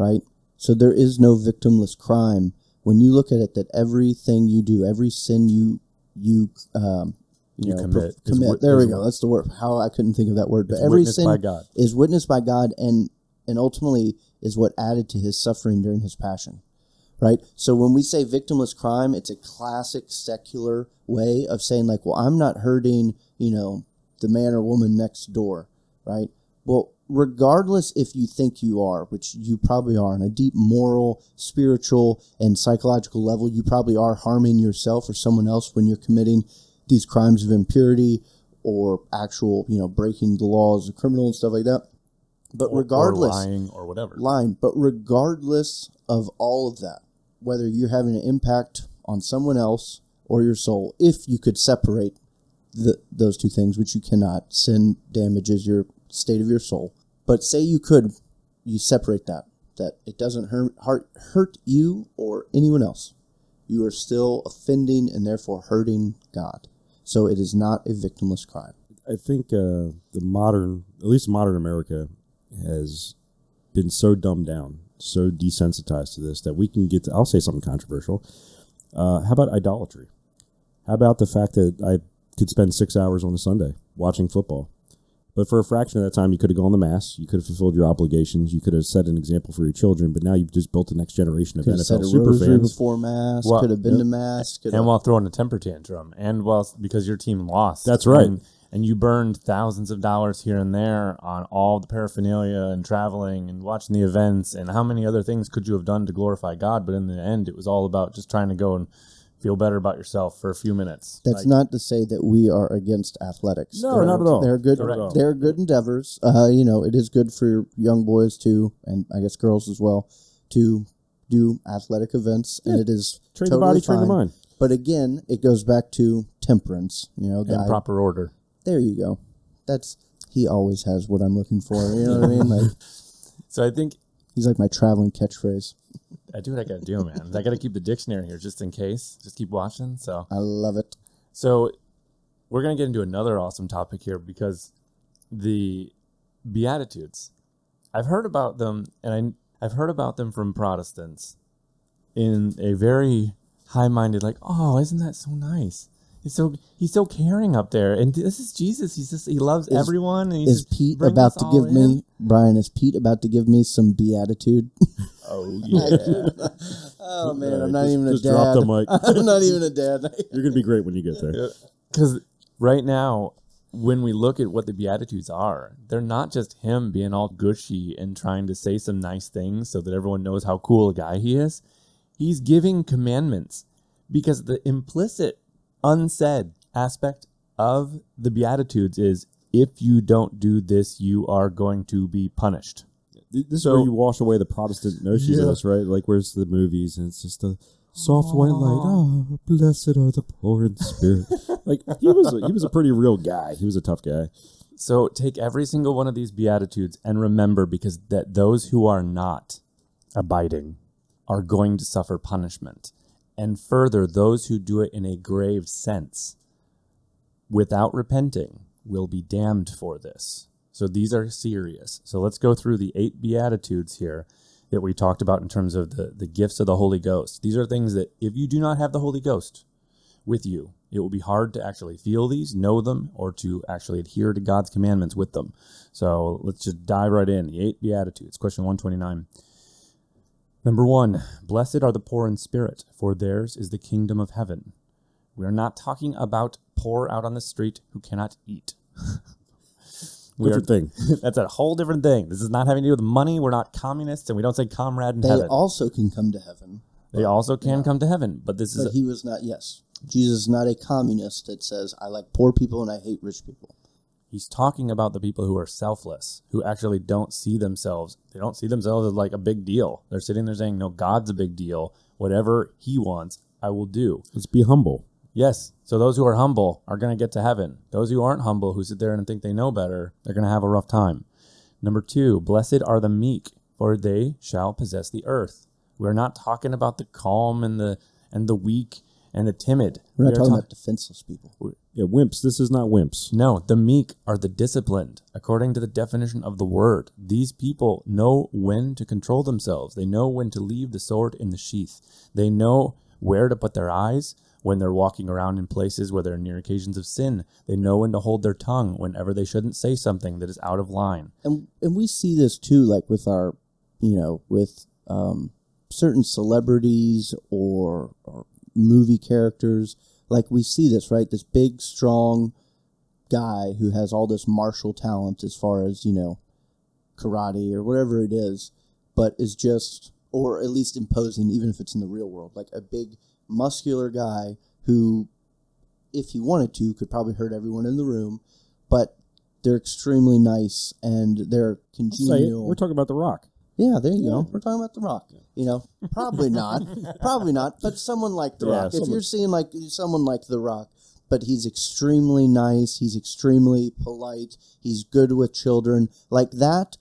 right? So there is no victimless crime when you look at it. That everything you do, every sin you you um, you, You know, commit is commit. wit- there we go. That's the word. How I couldn't think of that word, but every sin by God. is witnessed by God, and and ultimately is what added to his suffering during his passion. Right? So when we say victimless crime, it's a classic secular way of saying like, well, I'm not hurting, you know, the man or woman next door, right? Well, regardless if you think you are, which you probably are on a deep moral, spiritual, and psychological level, you probably are harming yourself or someone else when you're committing these crimes of impurity or actual, you know, breaking the laws of criminal and stuff like that. But or- or regardless, lying or whatever. lying. But regardless of all of that, whether you're having an impact on someone else or your soul, if you could separate the, those two things, which you cannot, sin damages your state of your soul. But say you could, you separate that, that it doesn't hurt, hurt, you or anyone else. You are still offending and therefore hurting God. So it is not a victimless crime. I think uh, the modern, at least modern America, has been so dumbed down, so desensitized to this that we can get. To, I'll say something controversial. Uh, how about idolatry? How about the fact that I could spend six hours on a Sunday watching football, but for a fraction of that time, you could have gone to mass, you could have fulfilled your obligations, you could have set an example for your children. But now you've just built the next generation of Could have NFL a super fans. before mass. Well, could have been yep. to mass. Could and have, while throwing a temper tantrum, and while because your team lost. That's right. And, and you burned thousands of dollars here and there on all the paraphernalia and traveling and watching the events and how many other things could you have done to glorify God? But in the end, it was all about just trying to go and feel better about yourself for a few minutes. That's Like, not to say that we are against athletics. No, They're- not at all. They're good. Not all. They're good endeavors. Uh, you know, it is good for young boys too, and I guess girls as well, to do athletic events, and it is Train totally the body, train the mind. But again, it goes back to temperance. You know, the in I- proper order. there you go. That's he always has what I'm looking for. You know what I mean? Like So I think he's like my traveling catchphrase. I do what I got to do, man. I got to keep the dictionary here just in case. Just keep watching. So I love it. So we're to get into another awesome topic here because the Beatitudes. I've heard about them and I, I've heard about them from Protestants in a very high minded, like, oh, isn't that so nice? He's so he's so caring up there, and this is Jesus. He's just he loves Is- everyone. And he's Is Pete about to give me. Brian? Is Pete about to give me some beatitude? Oh yeah, oh man, All I'm not just- even a just dad. drop the mic. I'm not even a dad. You're gonna be great when you get there. because right now when we look at what the beatitudes are they're not just him being all gushy and trying to say some nice things so that everyone knows how cool a guy he is he's giving commandments because the implicit unsaid aspect of the beatitudes is if you don't do this you are going to be punished This is So- where you wash away the Protestant notions Yeah. of this, right? Like, where's the movies, and it's just a soft white light. Oh, blessed are the poor in spirit. like he was, a, he was a pretty real guy. He was a tough guy. So take every single one of these beatitudes and remember because that those who are not abiding are going to suffer punishment. And further, those who do it in a grave sense without repenting will be damned for this. So these are serious. So let's go through the eight beatitudes here that we talked about in terms of the, the gifts of the Holy Ghost. These are things that if you do not have the Holy Ghost with you, it will be hard to actually feel these, know them, or to actually adhere to God's commandments with them. So let's just dive right in. The eight Beatitudes, question 129. Number one, blessed are the poor in spirit, for theirs is the kingdom of heaven. We are not talking about poor out on the street who cannot eat. we are, Different thing. that's a whole different thing. This is not having to do with money. We're not communists, and we don't say comrade in They heaven. also can come to heaven, they also can come to heaven, but this is but he was not. Yes, Jesus is not a communist that says I like poor people and I hate rich people. He's talking about the people who are selfless, who actually don't see themselves. They don't see themselves as like a big deal. They're sitting there saying, "No, God's a big deal. Whatever He wants, I will do." Let's be humble. Yes. So those who are humble are going to get to heaven. Those who aren't humble, who sit there and think they know better, they're going to have a rough time. Number two, blessed are the meek, for they shall possess the earth. We're not talking about the calm and the and the weak and the timid. We're not We talking ta- about defenseless people. Yeah, wimps. This is not wimps. no, the meek are the disciplined, according to the definition of the word. These people know when to control themselves. They know when to leave the sword in the sheath. They know where to put their eyes when they're walking around in places where they're near occasions of sin. They know when to hold their tongue whenever they shouldn't say something that is out of line. and and we see this too, like with our, you know, with um, certain celebrities or or movie characters. Like we see this, right? This big, strong guy who has all this martial talent as far as you know, karate or whatever it is, but is just or at least imposing, even if it's in the real world, like a big, muscular guy who, if he wanted to, could probably hurt everyone in the room, but they're extremely nice and they're congenial. We're talking about The Rock. yeah, there you go. We're talking about The Rock. You know, probably not, probably not, but someone like The Yeah, Rock. If you're seeing like someone like The Rock, but he's extremely nice, he's extremely polite, he's good with children, like that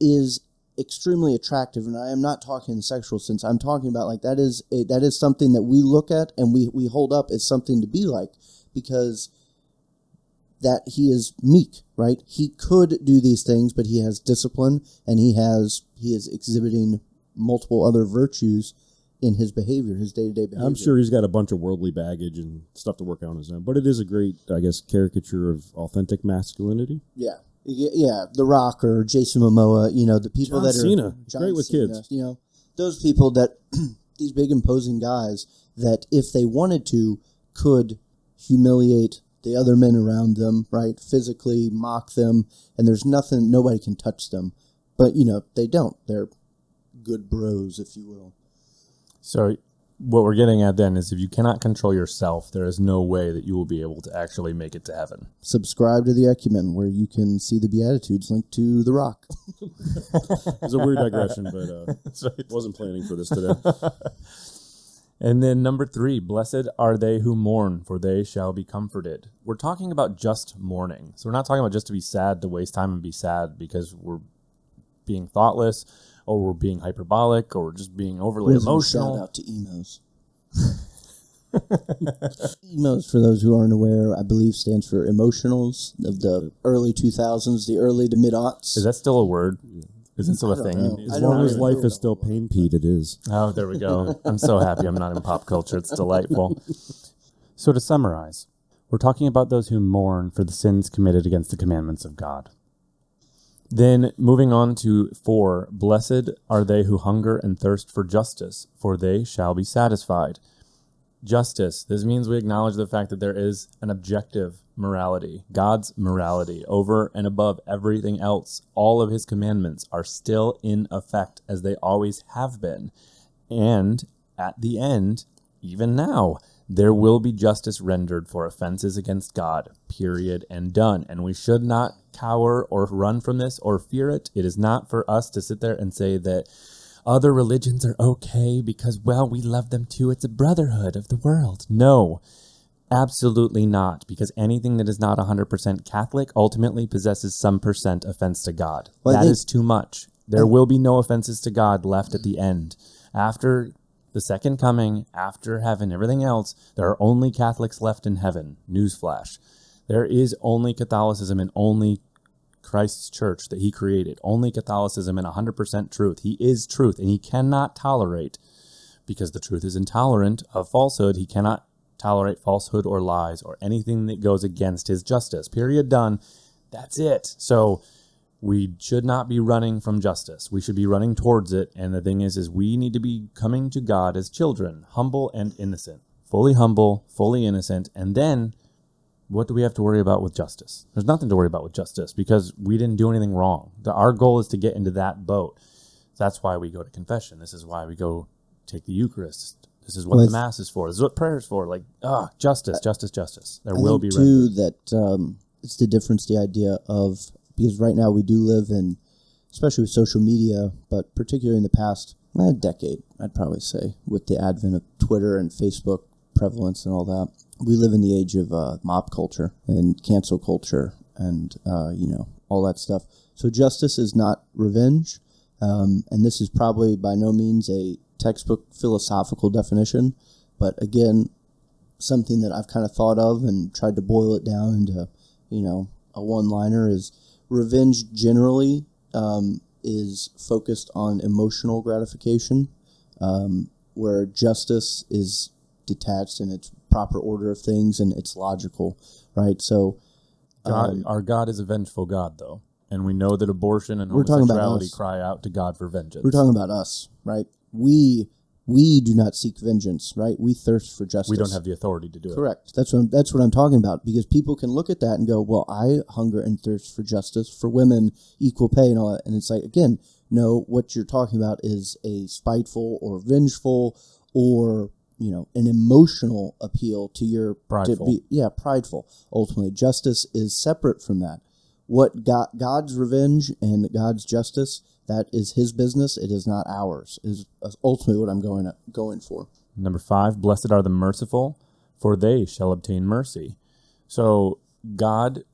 is extremely attractive and I am not talking in sexual sense. I'm talking about like that is a, that is something that we look at and we we hold up as something to be like because that he is meek, right? He could do these things, but he has discipline and he has he is exhibiting multiple other virtues in his behavior, his day to day behavior. I'm sure he's got a bunch of worldly baggage and stuff to work out on his own, but it is a great, I guess, caricature of authentic masculinity. Yeah. Y- Yeah, The Rock or Jason Momoa, you know, the people John that are Cena. Great with kids. You know, those people that these big imposing guys that if they wanted to could humiliate the other men around them, right? Physically mock them and there's nothing nobody can touch them. But you know, they don't. They're good bros, if you will. So what we're getting at then is if you cannot control yourself, there is no way that you will be able to actually make it to heaven. Subscribe to the Ecumen where you can see the Beatitudes linked to The Rock. It's a weird digression, but uh, wasn't planning for this today. And then number three, blessed are they who mourn, for they shall be comforted. We're talking about just mourning. So we're not talking about just to be sad, to waste time and be sad because we're being thoughtless or we're being hyperbolic or we're just being overly Shout emotional. out to emos. emos, for those who aren't aware, I believe stands for emotionals of the early 2000s, the early to mid aughts. Is that still a word? Is that still a thing? know. As long as life is still pain, Pete, it is. Oh, there we go. I'm so happy I'm not in pop culture. It's delightful. So, to summarize, we're talking about those who mourn for the sins committed against the commandments of God. Then, moving on to four, blessed are they who hunger and thirst for justice, for they shall be satisfied. Justice. This means we acknowledge the fact that there is an objective morality, God's morality, over and above everything else. All of his commandments are still in effect as they always have been. And at the end, even now, there will be justice rendered for offenses against God, period, and done. And we should not cower or run from this or fear it. It is not for us to sit there and say that other religions are okay because, well, we love them too. It's a brotherhood of the world. No, absolutely not, because anything that is not 100% Catholic ultimately possesses some percent offense to God. Well, that think- is too much. There will be no offenses to God left at the end. After the second coming, after heaven, everything else, there are only Catholics left in heaven. Newsflash. There is only Catholicism and only Christ's church that he created. Only Catholicism and 100% truth. He is truth and he cannot tolerate, because the truth is intolerant of falsehood, he cannot tolerate falsehood or lies or anything that goes against his justice. Period. Done. That's it. So we should not be running from justice. We should be running towards it. And the thing is, is we need to be coming to God as children, humble and innocent, fully humble, fully innocent. And then what do we have to worry about with justice? There's nothing to worry about with justice because we didn't do anything wrong. The, our goal is to get into that boat. That's why we go to confession. This is why we go take the Eucharist. This is what Well, the Mass is for. This is what prayer is for. Like, ah, justice, justice, justice. There I will be too rendered. that um, it's the difference, the idea of because right now we do live in, especially with social media, but particularly in the past eh, decade, I'd probably say, with the advent of Twitter and Facebook prevalence and all that, we live in the age of uh, mob culture and cancel culture and uh, you know all that stuff. So justice is not revenge, um, and this is probably by no means a textbook philosophical definition, but again, something that I've kind of thought of and tried to boil it down into you know a one-liner is revenge generally um, is focused on emotional gratification, um, where justice is detached in its proper order of things and it's logical, right? So, God, um, our God is a vengeful God, though, and we know that abortion and We're talking about homosexuality cry out to God for vengeance. we're talking about us, right? We we do not seek vengeance, right? We thirst for justice. we don't have the authority to do it. Correct. That's what I'm, that's what I'm talking about because people can look at that and go, "Well, I hunger and thirst for justice for women, equal pay, and all that." And it's like, again, no. What you're talking about is a spiteful or vengeful or you know an emotional appeal to your to Prideful. be, yeah, prideful. Ultimately, justice is separate from that. What God, God's revenge and God's justice that is His business. It is not ours. Is ultimately what I'm going going for. Number five, blessed are the merciful, for they shall obtain mercy. So God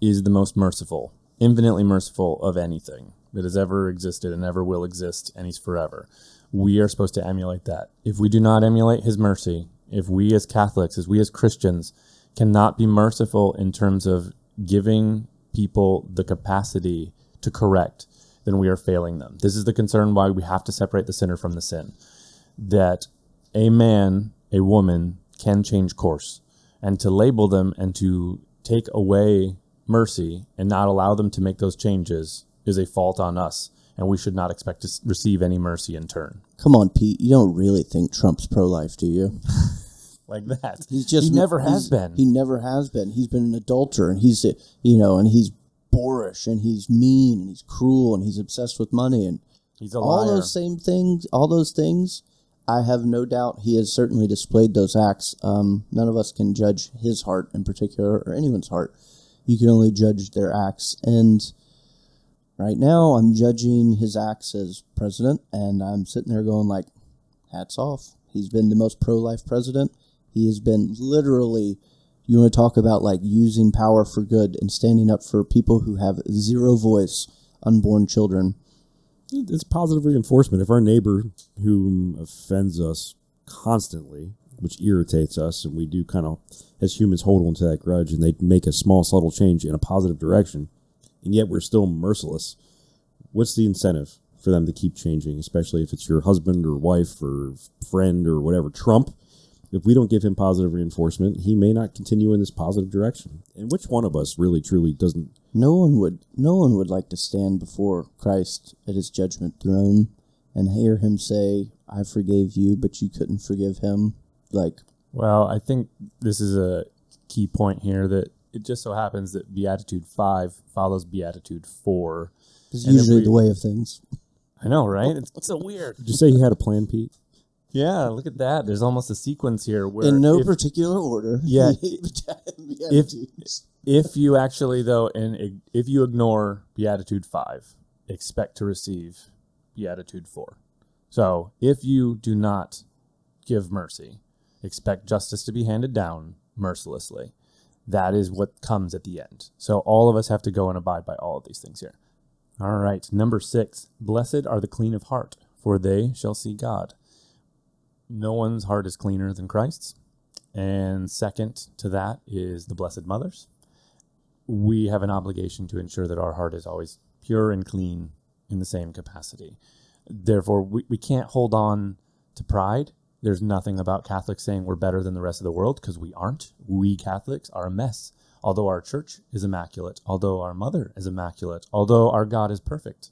is the most merciful, infinitely merciful of anything that has ever existed and ever will exist, and He's forever. We are supposed to emulate that. If we do not emulate His mercy, if we as Catholics, as we as Christians, cannot be merciful in terms of giving people the capacity to correct, then we are failing them. This is the concern why we have to separate the sinner from the sin that a man, a woman can change course. And to label them and to take away mercy and not allow them to make those changes is a fault on us. And we should not expect to receive any mercy in turn. Come on, Pete. You don't really think Trump's pro-life, do you? Like that. He's just he never has been. He never has been. He's been an adulterer, and he's you know, and he's boorish, and he's mean, and he's cruel, and he's obsessed with money, and He's a all liar. those same things. All those things. I have no doubt he has certainly displayed those acts. Um, none of us can judge his heart in particular, or anyone's heart. You can only judge their acts, and right now I'm judging his acts as president, and I'm sitting there going like, hats off. He's been the most pro-life president. He has been literally. You want to talk about like using power for good and standing up for people who have zero voice, unborn children. It's positive reinforcement. If our neighbor who offends us constantly, which irritates us, and we do kind of, as humans, hold on to that grudge, and they make a small, subtle change in a positive direction, and yet we're still merciless, what's the incentive for them to keep changing, especially if it's your husband or wife or friend or whatever? Trump, if we don't give him positive reinforcement, he may not continue in this positive direction. And which one of us really, truly doesn't? No one would no one would like to stand before Christ at his judgment throne and hear him say, I forgave you, but you couldn't forgive him. Like Well, I think this is a key point here that it just so happens that Beatitude 5 follows Beatitude 4. it's usually we- the way of things. I know, right? It's, it's so weird. Did you say he had a plan, Pete? Yeah, look at that. There's almost a sequence here where In no if, particular order. Yeah. if, if you actually though and if you ignore Beatitude 5, expect to receive Beatitude 4. So, if you do not give mercy, expect justice to be handed down mercilessly. That is what comes at the end. So, all of us have to go and abide by all of these things here. All right, number six Blessed are the clean of heart, for they shall see God. No one's heart is cleaner than Christ's. And second to that is the Blessed Mothers. We have an obligation to ensure that our heart is always pure and clean in the same capacity. Therefore, we, we can't hold on to pride. There's nothing about Catholics saying we're better than the rest of the world because we aren't. We Catholics are a mess. Although our church is immaculate, although our mother is immaculate, although our God is perfect,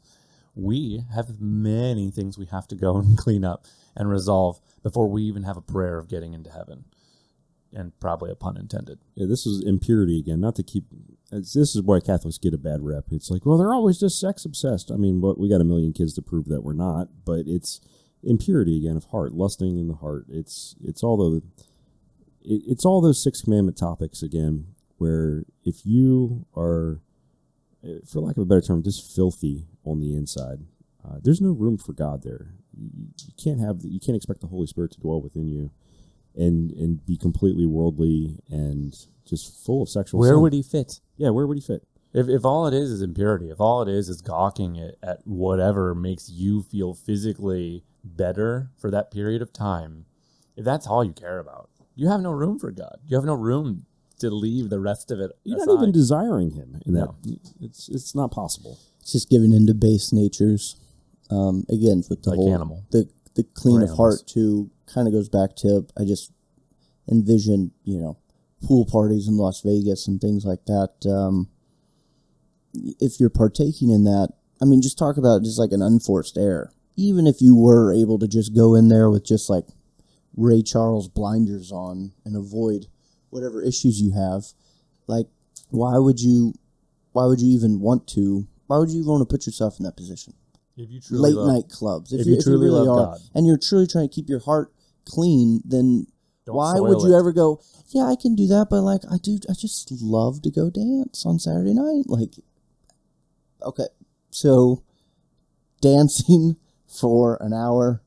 we have many things we have to go and clean up and resolve before we even have a prayer of getting into heaven. And probably a pun intended. Yeah, this is impurity again. Not to keep. This is why Catholics get a bad rep. It's like, well, they're always just sex obsessed. I mean, what we got a million kids to prove that we're not. But it's impurity again of heart, lusting in the heart. It's it's all the it, it's all those six commandment topics again. where if you are, for lack of a better term, just filthy on the inside, uh, there's no room for God there. You, you can't have, you can't expect the Holy Spirit to dwell within you, and and be completely worldly and just full of sexual. Where sin. would he fit? Yeah, where would he fit? If, if all it is is impurity, if all it is is gawking at, at whatever makes you feel physically better for that period of time, if that's all you care about, you have no room for God. You have no room to leave the rest of it. You're aside. not even desiring Him in that. No. It's it's not possible. It's just giving into base natures. Um, again, with the Like whole animal. the the clean Or of heart too kind of goes back to I just envision you know pool parties in Las Vegas and things like that. Um, if you're partaking in that, I mean, just talk about just like an unforced error. Even if you were able to just go in there with just like Ray Charles blinders on and avoid whatever issues you have, like why would you? Why would you even want to? Why would you even want to put yourself in that position? if you truly late love- night clubs. If, if you, you if you truly really love are, God. and you're truly trying to keep your heart clean, then Don't why would you it. ever go? Yeah, I can do that, but like I do, I just love to go dance on Saturday night. Like, okay, so dancing for an hour,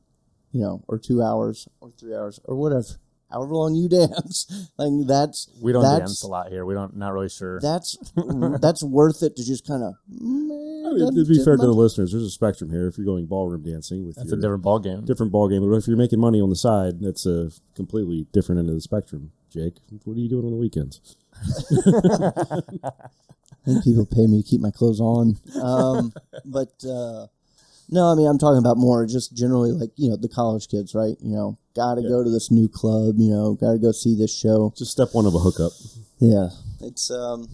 you know, or two hours, or three hours, or whatever, however long you dance, like that's We don't that's, dance a lot here. We don't. Not really sure. That's that's worth it to just kind of. I mean, to be fair to the listeners, there's a spectrum here. If you're going ballroom dancing with That's your a different ball game. different ball game, but if you're making money on the side, that's a completely different end of the spectrum. Jake, what are you doing on the weekends? I think people pay me to keep my clothes on. Um, but uh, no, I mean I'm talking about more just generally like you know the college kids, right? You know, got to Yeah. go to this new club. You know, got to go see this show. It's just step one of a hookup. Yeah, it's um,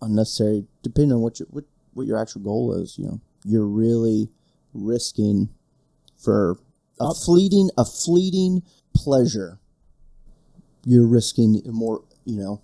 unnecessary. Depending on what your what what your actual goal is, you know, you're really risking for a fleeting a fleeting pleasure. You're risking more, you know,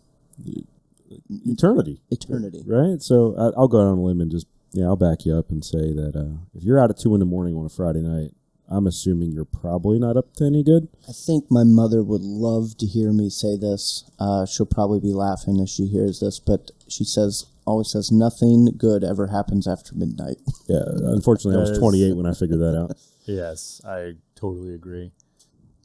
Eternity, eternity. right? So I, I'll go out on a limb and just yeah, I'll back you up and say that uh, if you're out at two in the morning on a Friday night, I'm assuming you're probably not up to any good. I think my mother would love to hear me say this. Uh, she'll probably be laughing as she hears this, but she says always says nothing good ever happens after midnight. Yeah, unfortunately, I was 28 when I figured that out. Yes, I totally agree.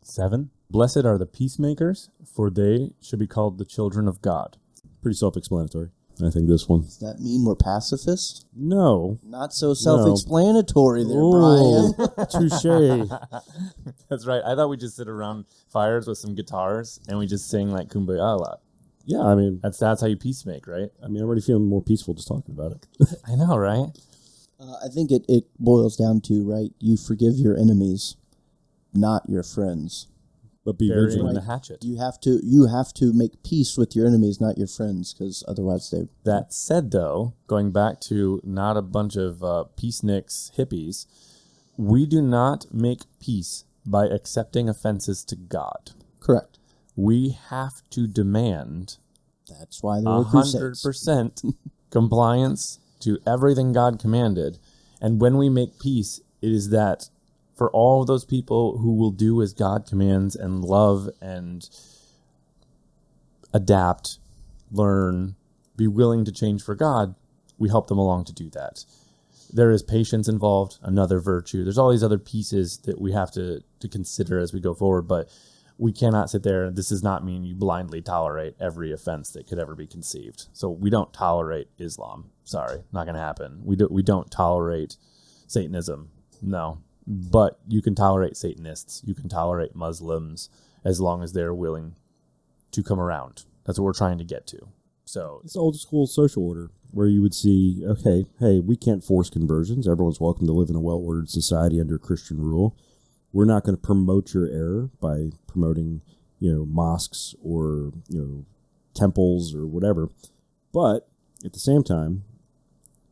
Seven. Blessed are the peacemakers, for they should be called the children of God. Pretty self-explanatory. I think this one. Does that mean we're pacifists? No. Not so self-explanatory there, Brian. Touche. That's right. I thought we just sit around fires with some guitars and we just sing like Kumbaya a lot. Yeah, I mean, That's that's how you peacemake, right? I mean, I'm already feeling more peaceful just talking about it. I know, right? Uh, I think it, it boils down to right. You forgive your enemies, not your friends. But be Burying vigilant. the hatchet. You have to you have to make peace with your enemies, not your friends, because otherwise they. That said, though, going back to not a bunch of uh, peaceniks, hippies, we do not make peace by accepting offenses to God. Correct. We have to demand That's why there a were hundred percent compliance to everything God commanded. And when we make peace, it is that for all those people who will do as God commands and love and adapt, learn, be willing to change for God, we help them along to do that. There is patience involved, another virtue. There's all these other pieces that we have to, to consider as we go forward, but we cannot sit there. This does not mean you blindly tolerate every offense that could ever be conceived. So we don't tolerate Islam. Sorry, not going to happen. We do, we don't tolerate Satanism. No, but you can tolerate Satanists. You can tolerate Muslims as long as they're willing to come around. That's what we're trying to get to. So It's old school social order where you would see, okay, hey, we can't force conversions. Everyone's welcome to live in a well ordered society under Christian rule. We're not going to promote your error by promoting, you know, mosques or, you know, temples or whatever. But at the same time,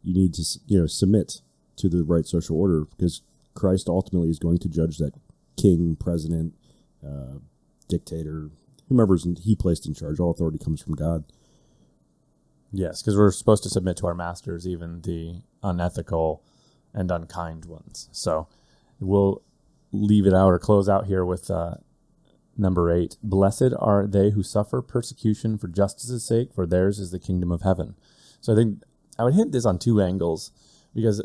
you need to, you know, submit to the right social order because Christ ultimately is going to judge that king, president, uh, dictator, whomever's in, he placed in charge. All authority comes from God. Yes, because we're supposed to submit to our masters, even the unethical and unkind ones. So we'll leave it out or close out here with uh, number eight. Blessed are they who suffer persecution for justice's sake, for theirs is the kingdom of heaven. So I think I would hit this on two angles because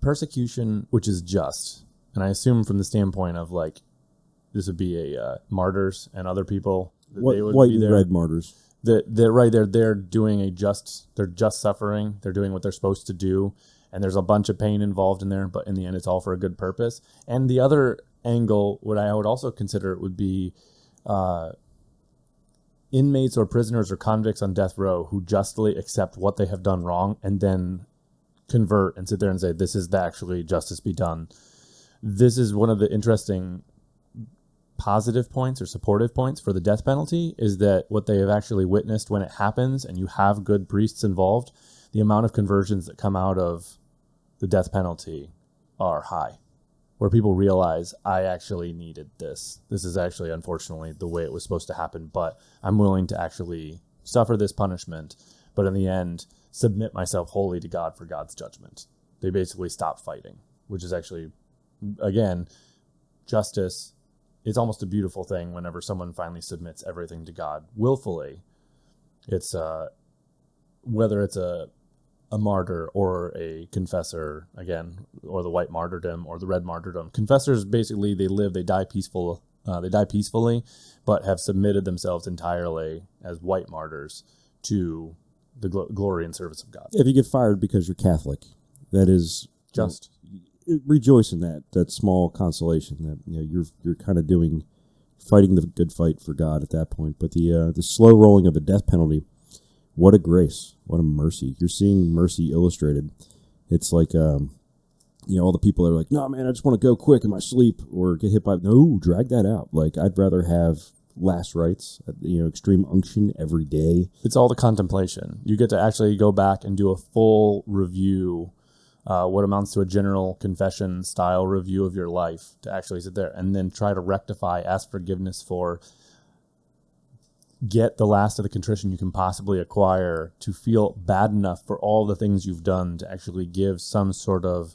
persecution, which is just, and I assume from the standpoint of like this would be a uh, martyrs and other people, that What, they would white be there. red martyrs. That they're right there. They're doing a just. They're just suffering. They're doing what they're supposed to do, and there's a bunch of pain involved in there. But in the end, it's all for a good purpose. And the other angle, what I would also consider would be uh, inmates or prisoners or convicts on death row who justly accept what they have done wrong and then convert and sit there and say, "This is actually justice be done." This is one of the interesting positive points or supportive points for the death penalty is that what they have actually witnessed when it happens and you have good priests involved, the amount of conversions that come out of the death penalty are high. Where people realize I actually needed this. This is actually unfortunately the way it was supposed to happen, but I'm willing to actually suffer this punishment, but in the end submit myself wholly to God for God's judgment. They basically stop fighting, which is actually again justice it's almost a beautiful thing whenever someone finally submits everything to God willfully. It's uh, whether it's a a martyr or a confessor again, or the white martyrdom or the red martyrdom. Confessors basically they live, they die peaceful, uh, they die peacefully, but have submitted themselves entirely as white martyrs to the glo- glory and service of God. If you get fired because you're Catholic, that is Just rejoice in that that small consolation that you know you're you're kind of doing fighting the good fight for God at that point. But the uh, the slow rolling of a death penalty, what a grace, what a mercy! You're seeing mercy illustrated. It's like um, you know all the people that are like, no man, I just want to go quick in my sleep or get hit by no, drag that out. Like I'd rather have last rites, uh, you know, extreme unction every day. it's all the contemplation. You get to actually go back and do a full review, uh, what amounts to a general confession style review of your life, to actually sit there and then try to rectify, ask forgiveness for, get the last of the contrition you can possibly acquire to feel bad enough for all the things you've done to actually give some sort of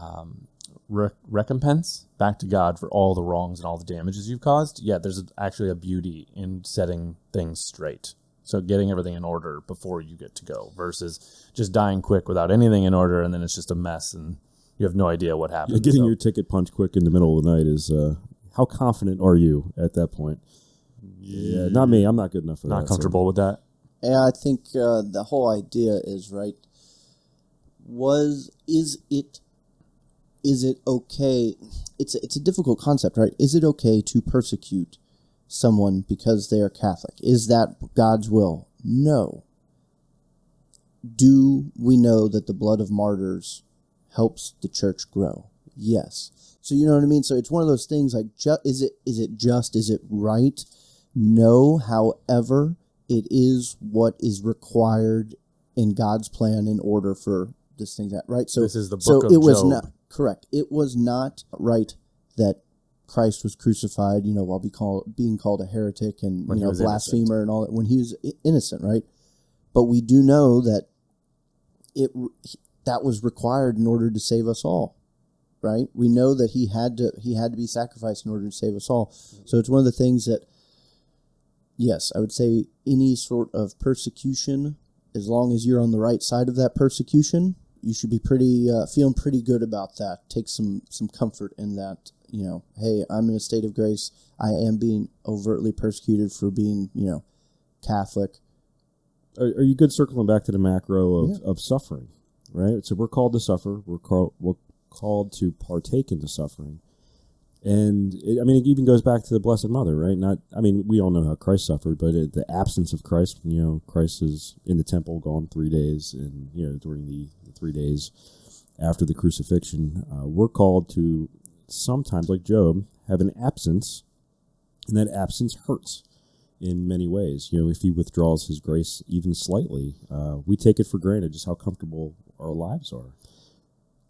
um, re- recompense back to God for all the wrongs and all the damages you've caused. Yeah, there's actually a beauty in setting things straight. So getting everything in order before you get to go versus just dying quick without anything in order and then it's just a mess and you have no idea what happened. Yeah, getting So- your ticket punched quick in the middle of the night is uh, how confident are you at that point? Yeah, not me. I'm not good enough for that. not so- comfortable with that. Yeah, I think uh, the whole idea is right. Was is it is it okay? It's a, it's a difficult concept, right? Is it okay to persecute someone because they are Catholic? Is that God's will? No. Do we know that the blood of martyrs helps the church grow? Yes. So you know what I mean. So it's one of those things like, ju- is it is it just? Is it right? No. However, it is what is required in God's plan in order for this thing that right. So This is the so book of it was not correct. It was not right that Christ was crucified. You know, while be called being called a heretic and When you know blasphemer and all that when he was innocent, right? But we do know that it that was required in order to save us all right we know that he had to he had to be sacrificed in order to save us all so it's one of the things that yes i would say any sort of persecution as long as you're on the right side of that persecution you should be pretty uh, feeling pretty good about that take some some comfort in that you know hey i'm in a state of grace i am being overtly persecuted for being you know catholic Are, are you good circling back to the macro of, of suffering, right? So we're called to suffer. We're called we're called to partake in the suffering, and it, I mean it even goes back to the Blessed Mother, right? Not I mean we all know how Christ suffered, but it, the absence of Christ. You know, Christ is in the temple, gone three days, and you know during the three days after the crucifixion, uh, we're called to sometimes, like Job, have an absence, and that absence hurts in many ways. You know, if he withdraws his grace even slightly, uh, we take it for granted just how comfortable our lives are.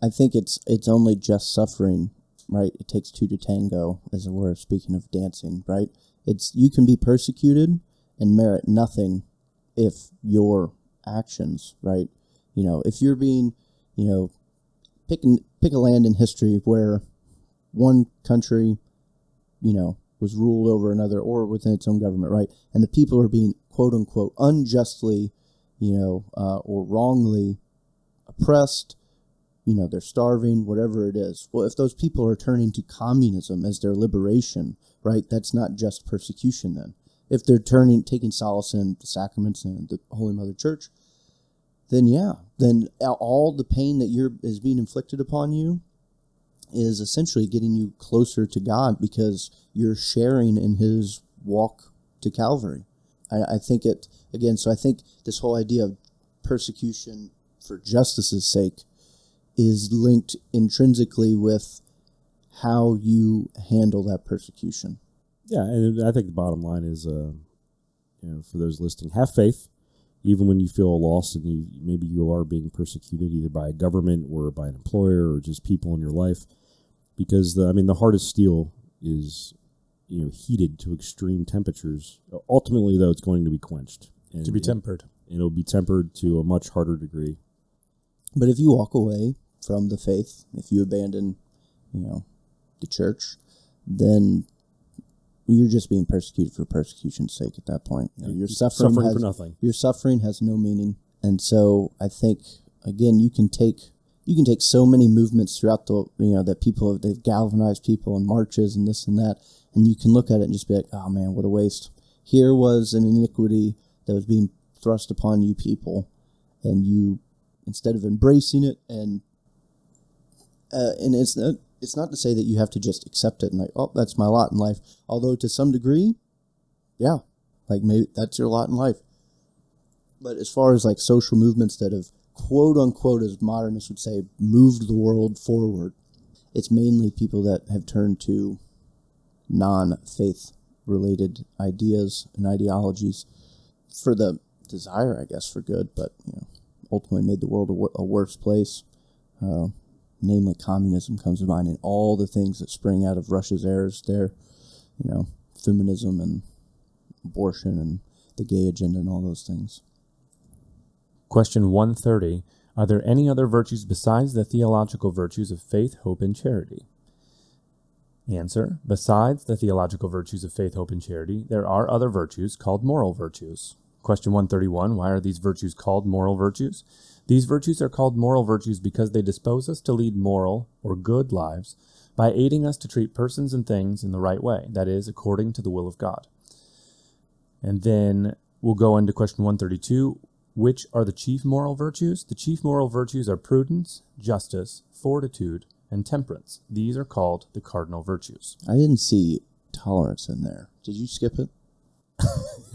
I think it's it's only just suffering, right? It takes two to tango, as it were. Speaking of dancing, right? It's you can be persecuted and merit nothing if your actions, right? You know, if you're being, you know, pick pick a land in history where one country, you know, was ruled over another or within its own government, right? And the people are being quote unquote unjustly, you know, uh, or wrongly oppressed. You know, they're starving, whatever it is. Well, if those people are turning to communism as their liberation, right? That's not just persecution then. If they're turning, taking solace in the sacraments and the Holy Mother Church, then yeah, then all the pain that you're is being inflicted upon you is essentially getting you closer to God because you're sharing in His walk to Calvary. I, I think it again. So I think this whole idea of persecution for justice's sake is linked intrinsically with how you handle that persecution. Yeah, and I think the bottom line is, uh, you know, for those listening, have faith, even when you feel lost and you, maybe you are being persecuted either by a government or by an employer or just people in your life, because the, I mean, the hardest steel is you know heated to extreme temperatures. Ultimately, though, it's going to be quenched and to be tempered. It, it'll be tempered to a much harder degree. But if you walk away from the faith, if you abandon, you know, the church, then you're just being persecuted for persecution's sake at that point. You know, your suffering, suffering has, for nothing. Your suffering has no meaning. And so I think again you can take you can take so many movements throughout the you know that people have they've galvanized people and marches and this and that and you can look at it and just be like oh man what a waste here was an iniquity that was being thrust upon you people and you instead of embracing it and uh, and it's not, it's not to say that you have to just accept it and like oh that's my lot in life although to some degree yeah like maybe that's your lot in life but as far as like social movements that have quote unquote, as modernists would say, moved the world forward, it's mainly people that have turned to non faith related ideas and ideologies for the desire, I guess, for good, but you know, ultimately made the world a, wor- a worse place. Uh, namely, communism comes to mind, and all the things that spring out of Russia's errors there, you know, feminism and abortion and the gay agenda and all those things. Question 130 Are there any other virtues besides the theological virtues of faith, hope, and charity? Answer Besides the theological virtues of faith, hope, and charity, there are other virtues called moral virtues. Question 131 Why are these virtues called moral virtues? These virtues are called moral virtues because they dispose us to lead moral or good lives by aiding us to treat persons and things in the right way, that is, according to the will of God. And then we'll go into question 132 which are the chief moral virtues? The chief moral virtues are prudence, justice, fortitude, and temperance. These are called the cardinal virtues. I didn't see tolerance in there. Did you skip it?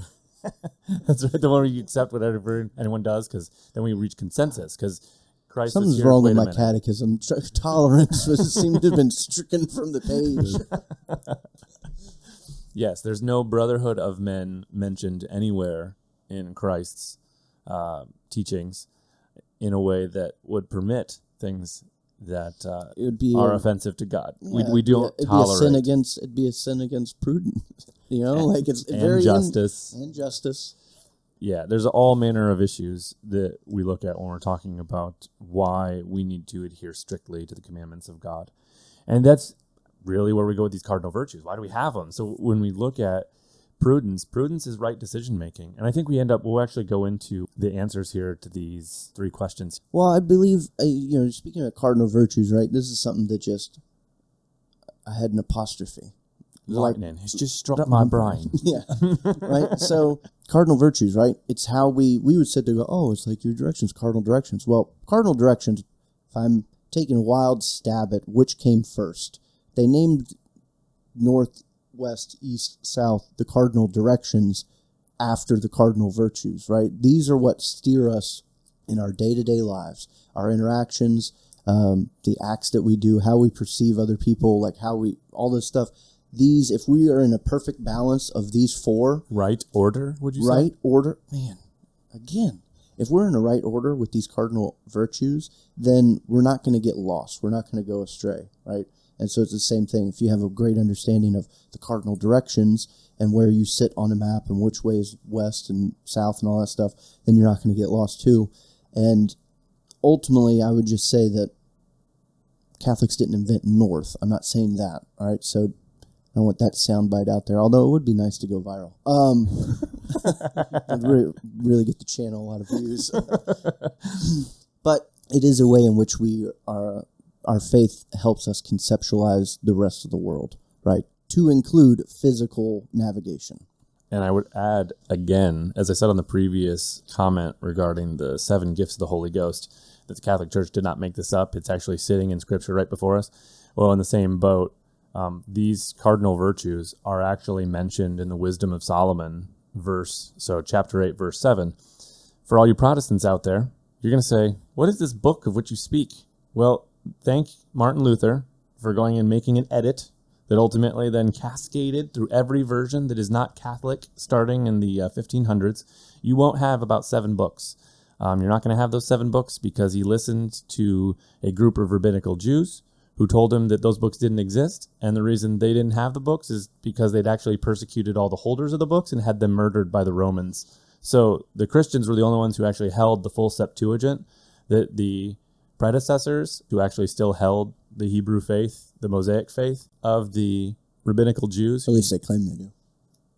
That's right. The one where you accept whatever anyone does, because then we reach consensus. Because Christ something's here, wrong with my catechism. tolerance was, seemed to have been stricken from the page. yes, there's no brotherhood of men mentioned anywhere in Christ's uh, teachings in a way that would permit things that uh, it would be are a, offensive to God. Yeah, we, we don't it'd tolerate be a sin against it'd be a sin against prudence. You know, and, like it's and very justice in, and justice. Yeah, there's all manner of issues that we look at when we're talking about why we need to adhere strictly to the commandments of God, and that's really where we go with these cardinal virtues. Why do we have them? So when we look at prudence. Prudence is right decision making. And I think we end up, we'll actually go into the answers here to these three questions. Well, I believe, uh, you know, speaking of cardinal virtues, right, this is something that just, I had an apostrophe. Lightning. Like, it's just struck my brain. yeah. right. So, cardinal virtues, right? It's how we, we would sit there go, oh, it's like your directions, cardinal directions. Well, cardinal directions, if I'm taking a wild stab at which came first, they named north west, east, south, the cardinal directions after the cardinal virtues, right? These are what steer us in our day to day lives, our interactions, um, the acts that we do, how we perceive other people, like how we, all this stuff. These, if we are in a perfect balance of these four, right order, would you right say? order, man, again, if we're in the right order with these cardinal virtues, then we're not going to get lost. We're not going to go astray, right? And so it's the same thing. If you have a great understanding of the cardinal directions and where you sit on the map and which way is west and south and all that stuff, then you're not going to get lost too. And ultimately, I would just say that Catholics didn't invent north. I'm not saying that. All right. So I don't want that soundbite out there, although it would be nice to go viral. Um, I'd re- really get the channel a lot of views. but it is a way in which we are, our faith helps us conceptualize the rest of the world, right? To include physical navigation. And I would add again, as I said on the previous comment regarding the seven gifts of the Holy Ghost, that the Catholic Church did not make this up. It's actually sitting in Scripture right before us. Well, in the same boat, um, these cardinal virtues are actually mentioned in the Wisdom of Solomon, verse so chapter eight, verse seven. For all you Protestants out there, you're going to say, "What is this book of which you speak?" Well, thank Martin Luther for going and making an edit that ultimately then cascaded through every version that is not Catholic starting in the uh, 1500s. You won't have about seven books. Um, you're not going to have those seven books because he listened to a group of rabbinical Jews who told him that those books didn't exist. And the reason they didn't have the books is because they'd actually persecuted all the holders of the books and had them murdered by the Romans. So the Christians were the only ones who actually held the full Septuagint. That the predecessors who actually still held the Hebrew faith, the Mosaic faith of the rabbinical Jews. At least they claim they do.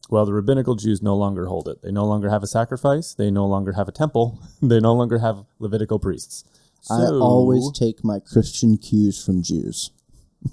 Well, the rabbinical Jews no longer hold it. They no longer have a sacrifice. They no longer have a temple. they no longer have Levitical priests. I always take my Christian cues from Jews.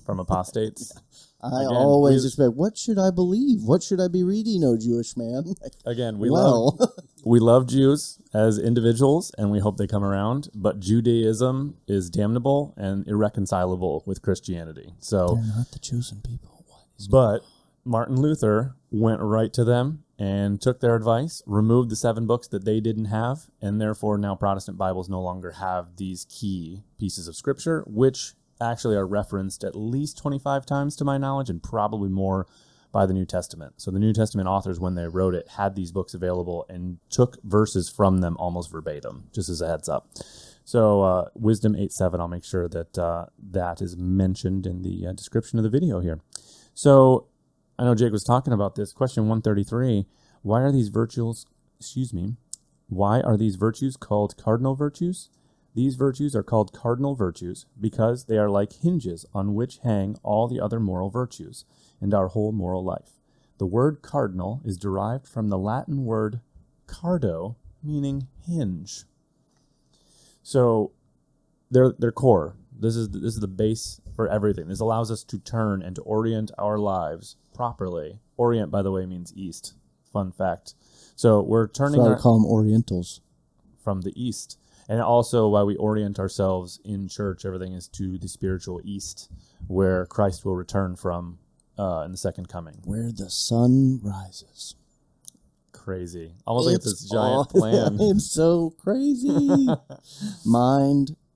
from apostates. I Again, always we- expect, what should I believe? What should I be reading, oh Jewish man? Again, we love well, we love Jews as individuals, and we hope they come around. But Judaism is damnable and irreconcilable with Christianity. So, they're not the chosen people. What is but Martin Luther went right to them and took their advice, removed the seven books that they didn't have, and therefore now Protestant Bibles no longer have these key pieces of scripture, which actually are referenced at least 25 times to my knowledge and probably more by the New Testament. So the New Testament authors, when they wrote it, had these books available and took verses from them almost verbatim, just as a heads up. So uh, Wisdom 8.7, I'll make sure that uh, that is mentioned in the uh, description of the video here. So I know Jake was talking about this. Question 133 Why are these virtues, excuse me, why are these virtues called cardinal virtues? These virtues are called cardinal virtues because they are like hinges on which hang all the other moral virtues and our whole moral life. The word cardinal is derived from the Latin word cardo, meaning hinge. So they're they're core. This is this is the base for everything. This allows us to turn and to orient our lives properly. Orient, by the way, means east. Fun fact. So we're turning So I our, call them Orientals. from the east, and also why we orient ourselves in church. Everything is to the spiritual east, where Christ will return from uh, in the second coming. Where the sun rises. Crazy, almost like it's this giant all- plan. it's so crazy. Mind.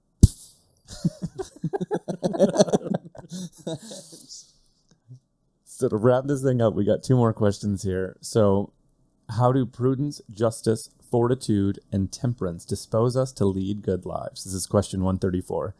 So to wrap this thing up, we got two more questions here. So, how do prudence, justice, fortitude, and temperance dispose us to lead good lives? This is question 134.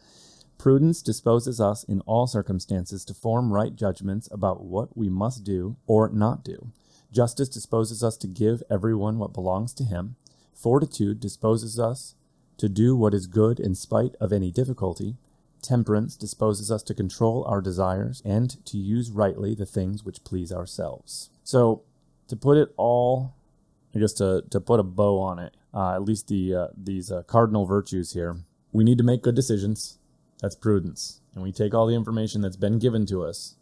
Prudence disposes us in all circumstances to form right judgments about what we must do or not do. Justice disposes us to give everyone what belongs to him. Fortitude disposes us to do what is good in spite of any difficulty. Temperance disposes us to control our desires and to use rightly the things which please ourselves. So, to put it all, I guess to, to put a bow on it, uh, at least the uh, these uh, cardinal virtues here, we need to make good decisions. That's prudence, and we take all the information that's been given to us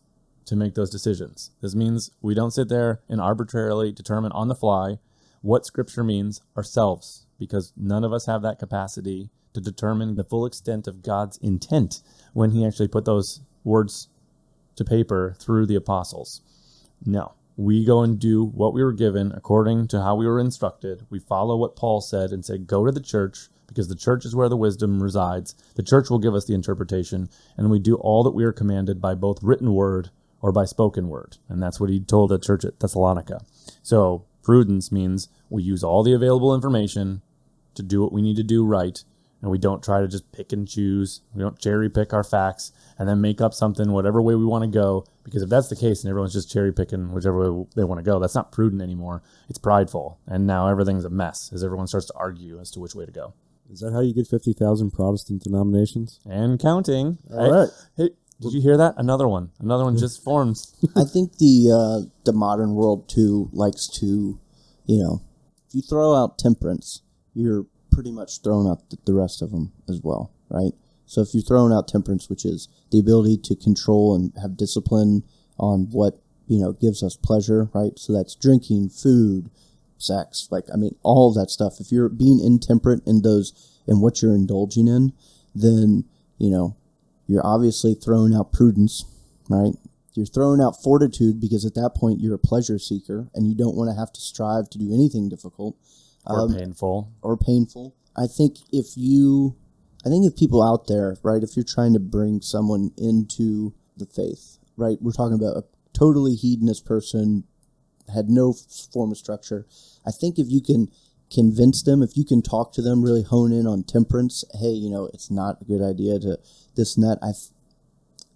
to make those decisions. This means we don't sit there and arbitrarily determine on the fly what Scripture means ourselves, because none of us have that capacity to determine the full extent of God's intent when He actually put those words to paper through the apostles. No. We go and do what we were given according to how we were instructed. We follow what Paul said and say, go to the church because the church is where the wisdom resides. The church will give us the interpretation, and we do all that we are commanded by both written word or by spoken word. And that's what he told the church at Thessalonica. So, prudence means we use all the available information to do what we need to do right, and we don't try to just pick and choose. We don't cherry pick our facts and then make up something whatever way we want to go. Because if that's the case and everyone's just cherry picking whichever way they want to go, that's not prudent anymore. It's prideful, and now everything's a mess as everyone starts to argue as to which way to go Is that how you get 50,000 Protestant denominations? and counting. All right. Hey, Did you hear that? Another one. Another one just forms. I think the uh, the modern world too likes to, you know, if you throw out temperance, you're pretty much throwing out the, the rest of them as well, right? So if you're throwing out temperance, which is the ability to control and have discipline on what you know gives us pleasure, right? So that's drinking, food, sex, like I mean, all that stuff. If you're being intemperate in those in what you're indulging in, then you know you're obviously throwing out prudence, right? You're throwing out fortitude because at that point you're a pleasure seeker and you don't want to have to strive to do anything difficult Or Um, painful. or painful. I think if you, I think if people out there, right, if you're trying to bring someone into the faith, right, we're talking about a totally hedonist person, had no form of structure. I think if you can convince them, if you can talk to them, really hone in on temperance, hey, you know, it's not a good idea to this and that. I, th-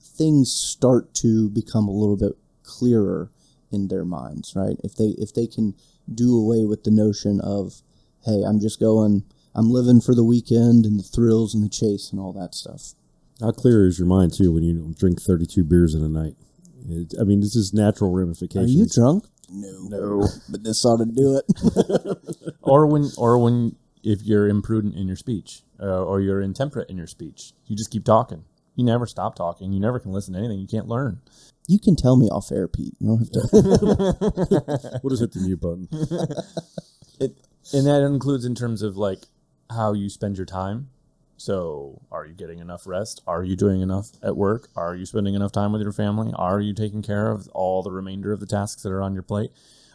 things start to become a little bit clearer in their minds, right? If they if they can do away with the notion of, hey, I'm just going, I'm living for the weekend and the thrills and the chase and all that stuff. How clear is your mind too when you drink 32 beers in a night? It, I mean, this is natural ramifications. Are you drunk? No, no, but this ought to do it. or when or when if you're imprudent in your speech uh, or you're intemperate in your speech you just keep talking you never stop talking you never can listen to anything you can't learn you can tell me off air, Pete. You don't have to. What is hit the mute button? it and that includes in terms of like how you spend your time. So are you getting enough rest? Are you doing enough at work? Are you spending enough time with your family? Are you taking care of all the remainder of the tasks that are on your plate?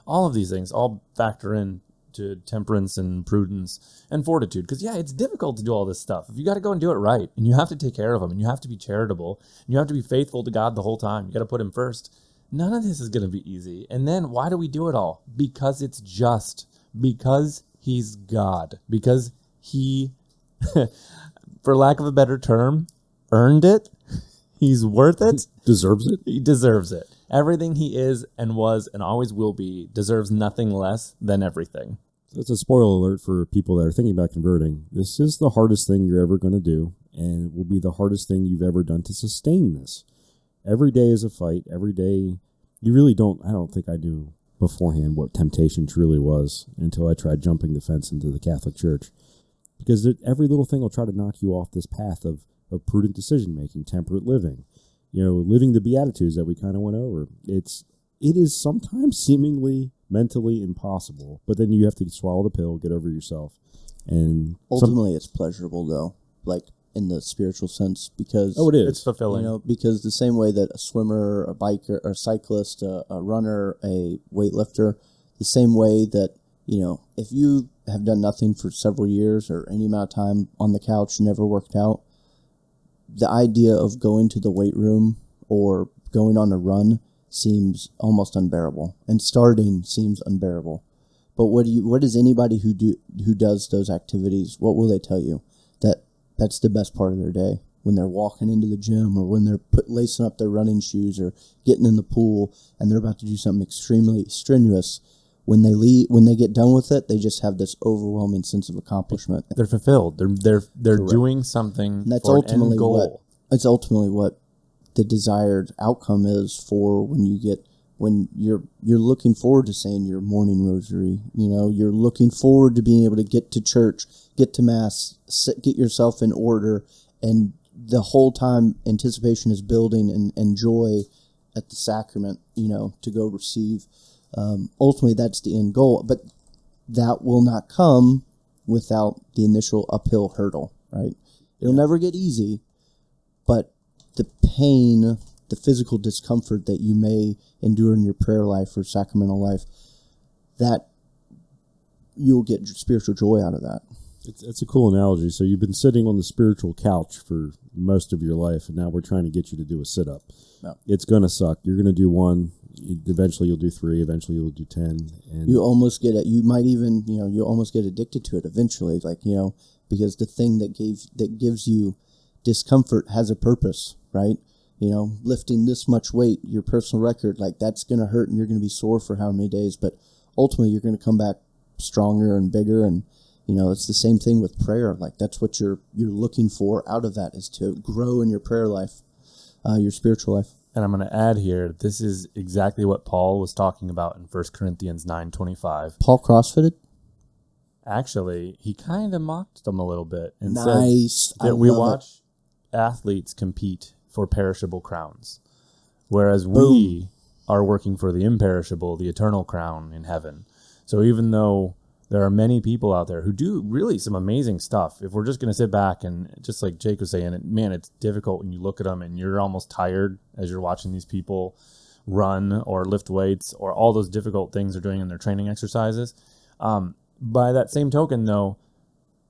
All of these things all factor in to temperance and prudence and fortitude. Because yeah it's difficult to do all this stuff. If you got to go and do it right and you have to take care of them and you have to be charitable and you have to be faithful to god the whole time you got to put him first none of this is going to be easy. And then why do we do it all? Because it's just. Because he's god. Because he for lack of a better term earned it he's worth it Deserves it. he deserves it everything he is and was and always will be deserves nothing less than everything That's a spoiler alert for people that are thinking about converting. This is the hardest thing you're ever going to do, and it will be the hardest thing you've ever done to sustain this. Every day is a fight. Every day, you really don't. I don't think I knew beforehand what temptation truly was until I tried jumping the fence into the Catholic Church, because every little thing will try to knock you off this path of of prudent decision making, temperate living, you know, living the beatitudes that we kind of went over. It's it is sometimes seemingly mentally impossible, but then you have to swallow the pill, get over yourself, and some, Ultimately, it's pleasurable though, like in the spiritual sense, because oh, it is. it's fulfilling You know, because the same way that a swimmer, a biker, or a cyclist, a, a runner, a weightlifter, the same way that you know, if you have done nothing for several years or any amount of time on the couch, never worked out, the idea of going to the weight room or going on a run seems almost unbearable, and starting seems unbearable. But what do you? What does anybody who do who does those activities? What will they tell you? That that's the best part of their day when they're walking into the gym or when they're put lacing up their running shoes or getting in the pool and they're about to do something extremely strenuous. When they leave, when they get done with it, they just have this overwhelming sense of accomplishment. they're fulfilled they're they're they're Correct. doing something And that's for ultimately an end goal what it's ultimately what the desired outcome is for when you get when you're you're looking forward to saying your morning rosary. You know, you're looking forward to being able to get to church, get to mass, sit, get yourself in order, and the whole time anticipation is building and, and joy at the sacrament. You know, to go receive. Um, ultimately, that's the end goal, but that will not come without the initial uphill hurdle, right? It'll never get easy, but the pain, the physical discomfort that you may endure in your prayer life or sacramental life, that you'll get spiritual joy out of that. It's, it's a cool analogy. So you've been sitting on the spiritual couch for most of your life, and now we're trying to get you to do a sit up. No. It's gonna suck. You're gonna do one. Eventually, you'll do three. Eventually, you'll do ten. And You almost get it. You might even, you know, you almost get addicted to it eventually, like you know, because the thing that gave that gives you discomfort has a purpose, right? You know, lifting this much weight, your personal record, like that's gonna hurt, and you're gonna be sore for how many days, but ultimately you're gonna come back stronger and bigger, and you know, it's the same thing with prayer. Like that's what you're you're looking for out of that is to grow in your prayer life. uh, your spiritual life. And I'm going to add here, this is exactly what Paul was talking about in 1 Corinthians 9:25. Paul CrossFitted. Actually, he kind of mocked them a little bit and Nice. said that we love it. watch athletes compete for perishable crowns, whereas we are working for the imperishable, the eternal crown in heaven. So even though there are many people out there who do really some amazing stuff, if we're just going to sit back and just like Jake was saying, it, man, it's difficult when you look at them and you're almost tired as you're watching these people run or lift weights or all those difficult things they're doing in their training exercises. Um, by that same token, though,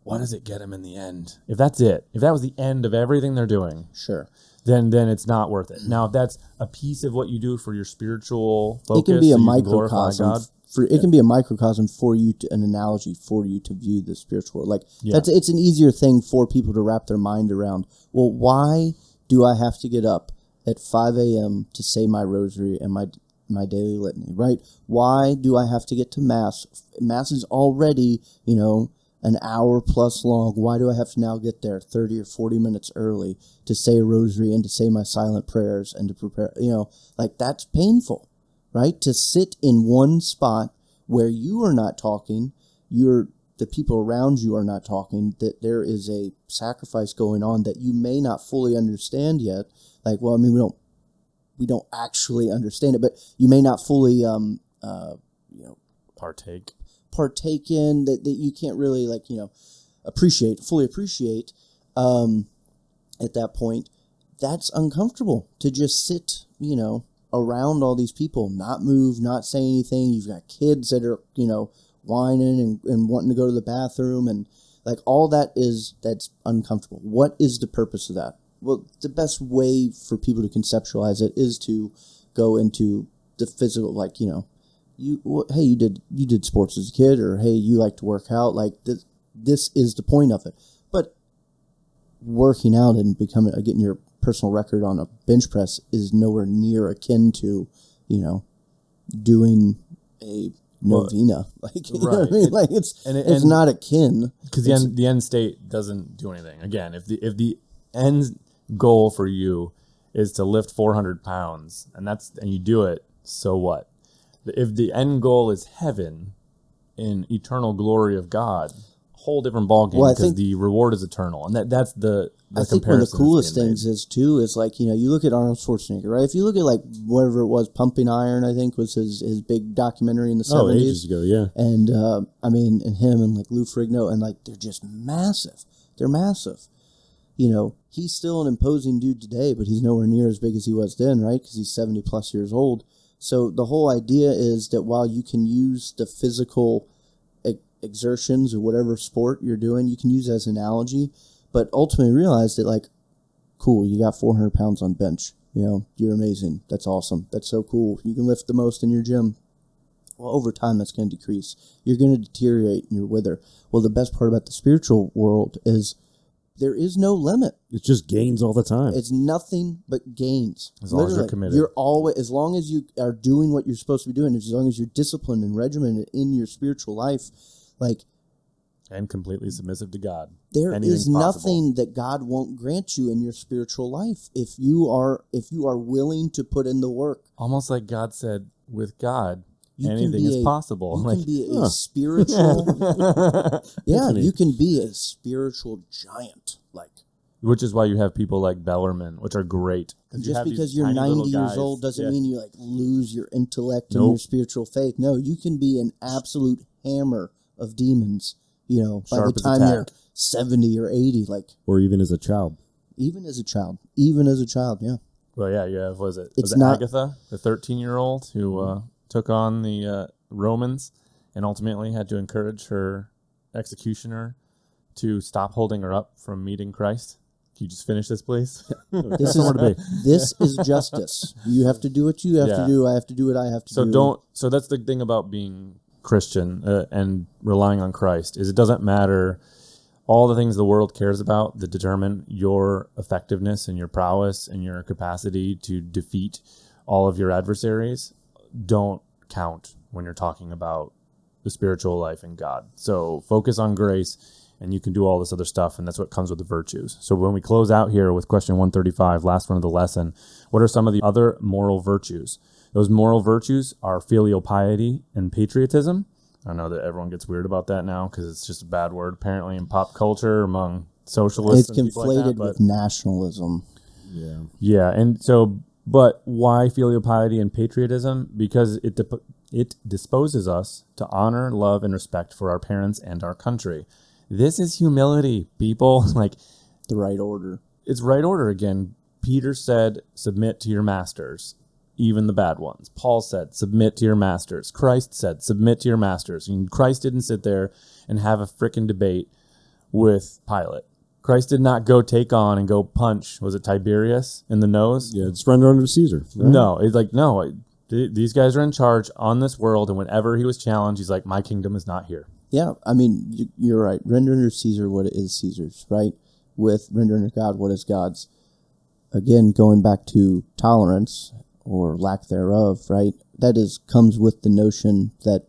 what does it get them in the end? If that's it, if that was the end of everything they're doing, Sure. then then it's not worth it. Now, if that's a piece of what you do for your spiritual focus, it can be a so you can glorify microcosm For it can be a microcosm for you to an analogy for you to view the spiritual world. Like Yeah. that's it's an easier thing for people to wrap their mind around. Well, why do I have to get up at five a.m. to say my rosary and my my daily litany? Right? Why do I have to get to mass? Mass is already you know an hour plus long. Why do I have to now get there thirty or forty minutes early to say a rosary and to say my silent prayers and to prepare? You know, like that's painful right? To sit in one spot where you are not talking, you're the people around you are not talking, that there is a sacrifice going on that you may not fully understand yet. Like, well, I mean, we don't we don't actually understand it, but you may not fully um uh you know Partake. partake in that, that you can't really like you know appreciate fully appreciate um at that point that's uncomfortable to just sit you know around all these people not move not say anything. You've got kids that are you know whining and, and wanting to go to the bathroom and like all that is that's uncomfortable. What is the purpose of that? Well the best way for people to conceptualize it is to go into the physical like you know you wh- hey you did you did sports as a kid or hey you like to work out. Like this this is the point of it. But working out and becoming uh, getting your personal record on a bench press is nowhere near akin to you know doing a novena like you know what I mean It- like it's and it- it's and- not akin because the end the end state doesn't do anything. Again, if the if the end goal for you is to lift 400 pounds and that's and you do it, so what? If the end goal is heaven in eternal glory of God, whole different ballgame Well, because think- the reward is eternal, and that that's the the I think one of the coolest being made. things is too is like you know you look at Arnold Schwarzenegger right if you look at like whatever it was Pumping Iron I think was his his big documentary in the Oh, seventies ages ago, yeah. and uh, I mean, and him and like Lou Ferrigno, and like they're just massive. They're massive. You know, he's still an imposing dude today, but he's nowhere near as big as he was then, right? Because he's seventy plus years old. So the whole idea is that while you can use the physical exertions or whatever sport you're doing, you can use as an analogy, but ultimately realize that like, cool, you got four hundred pounds on bench. You know, you're amazing. That's awesome. That's so cool. You can lift the most in your gym well, over time that's going to decrease. You're going to deteriorate and you're wither. Well, the best part about the spiritual world is there is no limit. It's just gains all the time. It's nothing but gains. As long as you're committed. You're always as long as you are doing what you're supposed to be doing, as long as you're disciplined and regimented in your spiritual life, like and completely submissive to God. there is Anything's possible. nothing that God won't grant you in your spiritual life if you are if you are willing to put in the work. Almost like God said, with God, You anything is a- possible. You Like, can be a huh. spiritual Yeah, you can be a spiritual giant. Like which is why you have people like Bellarmine, which are great. Just these because you're 90 years old doesn't Yeah. mean you like lose your intellect and your spiritual faith. No, you can be an absolute hammer of demons. You know, by the time tack. you're 70 or 80, like or even as a child. even as a child, even as a child, yeah. Well, yeah, you have. Was it? It's was it not- Agatha, the thirteen-year-old who uh, took on the uh, Romans and ultimately had to encourage her executioner to stop holding her up from meeting Christ. Can you just finish this, please? This is Somewhere to be. this is justice. You have to do what you have Yeah. to do. I have to do what I have to so do. So don't. So that's the thing about being Christian uh, and relying on Christ is it doesn't matter all the things the world cares about that determine your effectiveness and your prowess and your capacity to defeat all of your adversaries don't count when you're talking about the spiritual life and God. So focus on grace and you can do all this other stuff, and that's what comes with the virtues. So when we close out here with question 135, last one of the lesson, what are some of the other moral virtues? Those moral virtues are filial piety and patriotism. I know that everyone gets weird about that now because it's just a bad word apparently in pop culture among socialists. It's and people like conflated that, with nationalism. Yeah. yeah, and so, but why filial piety and patriotism? Because it dip- it disposes us to honor, love, and respect for our parents and our country. This is humility, people. Like The right order. it's right order again. Peter said, "Submit to your masters, even the bad ones." Paul said, "Submit to your masters." Christ said, "Submit to your masters." And Christ didn't sit there and have a frickin' debate with Pilate. Christ did not go take on and go punch. Was it Tiberius in the nose? Yeah. Surrender under Caesar. right? No, it's like no. th- These guys are in charge on this world, and whenever he was challenged, he's like, "My kingdom is not here." Yeah, I mean, you- you're right. Render unto Caesar what is Caesar's, right? With render unto God what is God's. Again, going back to tolerance or lack thereof, right? That is comes with the notion that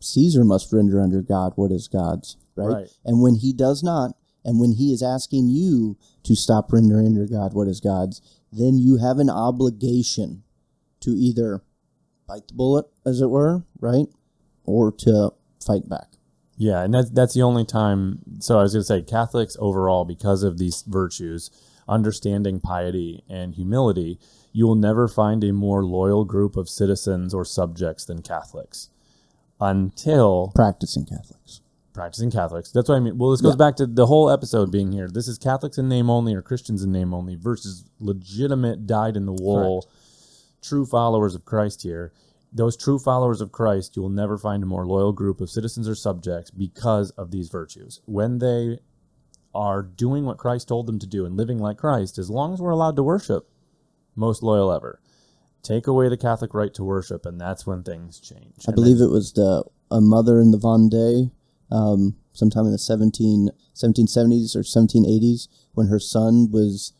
Caesar must render under God what is God's, right? Right. And when he does not, and when he is asking you to stop rendering under God what is God's, then you have an obligation to either bite the bullet, as it were, right? Or to fight back. Yeah, and that's that's the only time. So I was going to say Catholics overall, because of these virtues, understanding piety and humility, you will never find a more loyal group of citizens or subjects than Catholics, until practicing Catholics. practicing Catholics. That's what I mean. Well, this goes Yeah. back to the whole episode being here. This is Catholics in name only or Christians in name only versus legitimate dyed in the wool, true followers of Christ here. Those true followers of Christ, you will never find a more loyal group of citizens or subjects because of these virtues. When they are doing what Christ told them to do and living like Christ, as long as we're allowed to worship, most loyal ever. Take away the Catholic right to worship, and that's when things change. I believe it was the a mother in the Vendée, um, sometime in the 17, 1770s or 1780s, when her son was,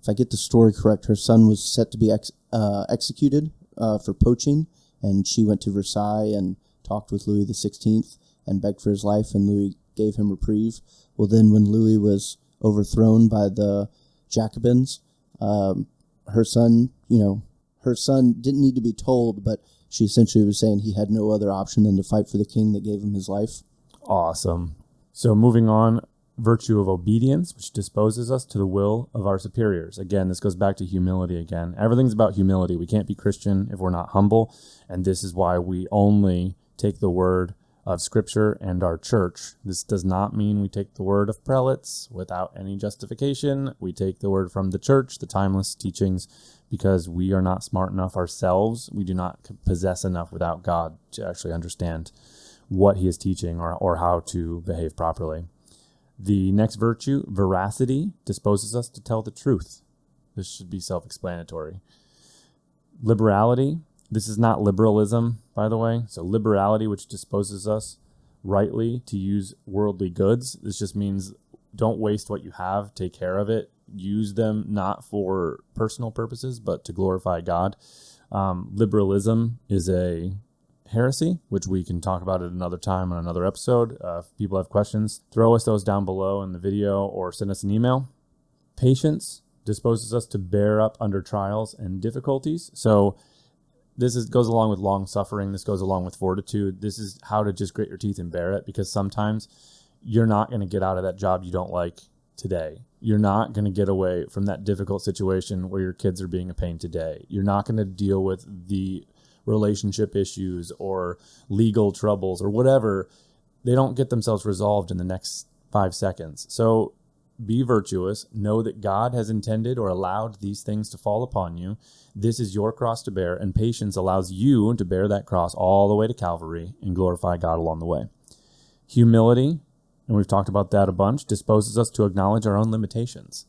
if I get the story correct, her son was set to be ex, uh, executed uh, for poaching, and she went to Versailles and talked with Louis the Sixteenth and begged for his life, and Louis gave him reprieve. Well, then when Louis was overthrown by the Jacobins, um, her son, you know, her son didn't need to be told, but she essentially was saying he had no other option than to fight for the king that gave him his life. Awesome. So moving on, virtue of obedience, which disposes us to the will of our superiors. Again, this goes back to humility again. Everything's about humility. We can't be Christian if we're not humble, and this is why we only take the word of scripture and our church. This does not mean we take the word of prelates without any justification. We take the word from the church, the timeless teachings, because we are not smart enough ourselves. We do not possess enough without God to actually understand what he is teaching or, or how to behave properly. The next virtue, veracity, disposes us to tell the truth. This should be self explanatory. Liberality, this is not liberalism, by the way. So, liberality, which disposes us rightly to use worldly goods, this just means don't waste what you have, take care of it, use them not for personal purposes, but to glorify God. Um, liberalism is a heresy, which we can talk about at another time on another episode. Uh, if people have questions, throw us those down below in the video or send us an email. Patience disposes us to bear up under trials and difficulties. So this is, goes along with long suffering. This goes along with fortitude. This is how to just grit your teeth and bear it because sometimes you're not going to get out of that job you don't like today. You're not going to get away from that difficult situation where your kids are being a pain today. You're not going to deal with the relationship issues or legal troubles or whatever. They don't get themselves resolved in the next five seconds. So be virtuous. Know that God has intended or allowed these things to fall upon you. This is your cross to bear, and patience allows you to bear that cross all the way to Calvary and glorify God along the way. Humility, and we've talked about that a bunch, disposes us to acknowledge our own limitations.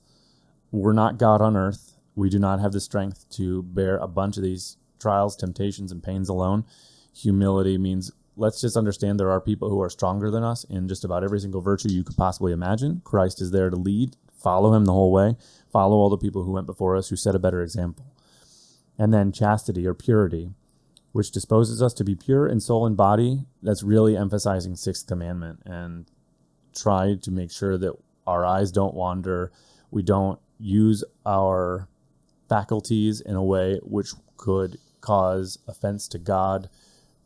We're not God on earth. We do not have the strength to bear a bunch of these trials, temptations, and pains alone. Humility means let's just understand there are people who are stronger than us in just about every single virtue you could possibly imagine. Christ is there to lead. Follow him the whole way. Follow all the people who went before us who set a better example. And then chastity or purity, which disposes us to be pure in soul and body. That's really emphasizing sixth commandment. And try to make sure that our eyes don't wander. We don't use our faculties in a way which could cause offense to God,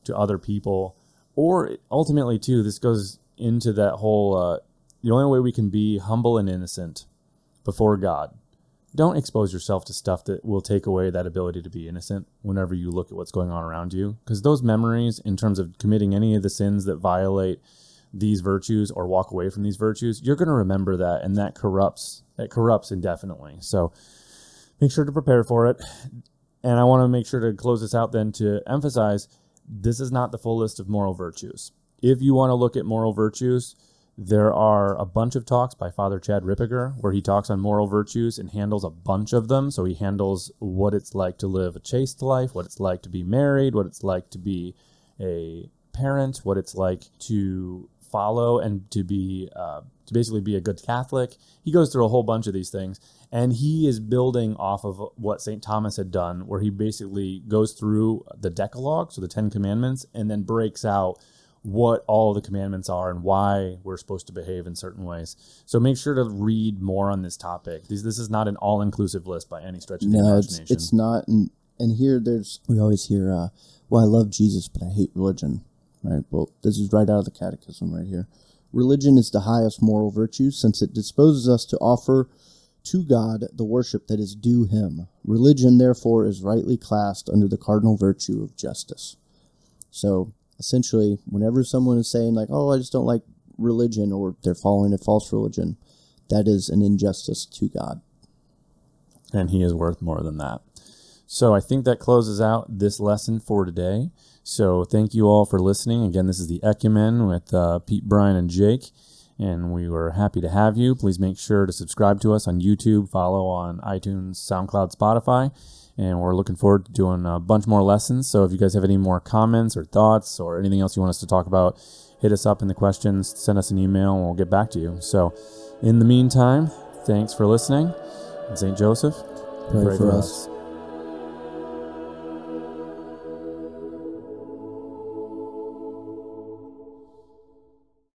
to other people, or ultimately, too, this goes into that whole uh, the only way we can be humble and innocent before God. Don't expose yourself to stuff that will take away that ability to be innocent whenever you look at what's going on around you. Because those memories, in terms of committing any of the sins that violate these virtues or walk away from these virtues, you're going to remember that, and that corrupts. It corrupts indefinitely. So make sure to prepare for it. And I want to make sure to close this out then to emphasize this is not the full list of moral virtues. If you want to look at moral virtues, there are a bunch of talks by Father Chad Ripperger where he talks on moral virtues and handles a bunch of them. So he handles what it's like to live a chaste life, what it's like to be married, what it's like to be a parent, what it's like to follow and to be uh, to basically be a good Catholic. He goes through a whole bunch of these things, and he is building off of what Saint Thomas had done, where he basically goes through the Decalogue, so the Ten Commandments, and then breaks out what all the commandments are and why we're supposed to behave in certain ways. So make sure to read more on this topic. This, this is not an all-inclusive list by any stretch of the No, it's it's not. And and here there's we always hear, uh, "Well, I love Jesus, but I hate religion." Right. Well, this is right out of the Catechism, right here. Religion is the highest moral virtue, since it disposes us to offer to God the worship that is due Him. Religion, therefore, is rightly classed under the cardinal virtue of justice. So, essentially, whenever someone is saying like, "Oh, I just don't like religion," or they're following a false religion, that is an injustice to God. and he is worth more than that. So I think that closes out this lesson for today. So thank you all for listening. Again, this is the Ecumen with uh, Pete, Brian, and Jake, and we were happy to have you. Please make sure to subscribe to us on YouTube, follow on iTunes, SoundCloud, Spotify, and we're looking forward to doing a bunch more lessons. So if you guys have any more comments or thoughts or anything else you want us to talk about, hit us up in the questions, send us an email, and we'll get back to you. So in the meantime, thanks for listening. St. Joseph, Pray for us.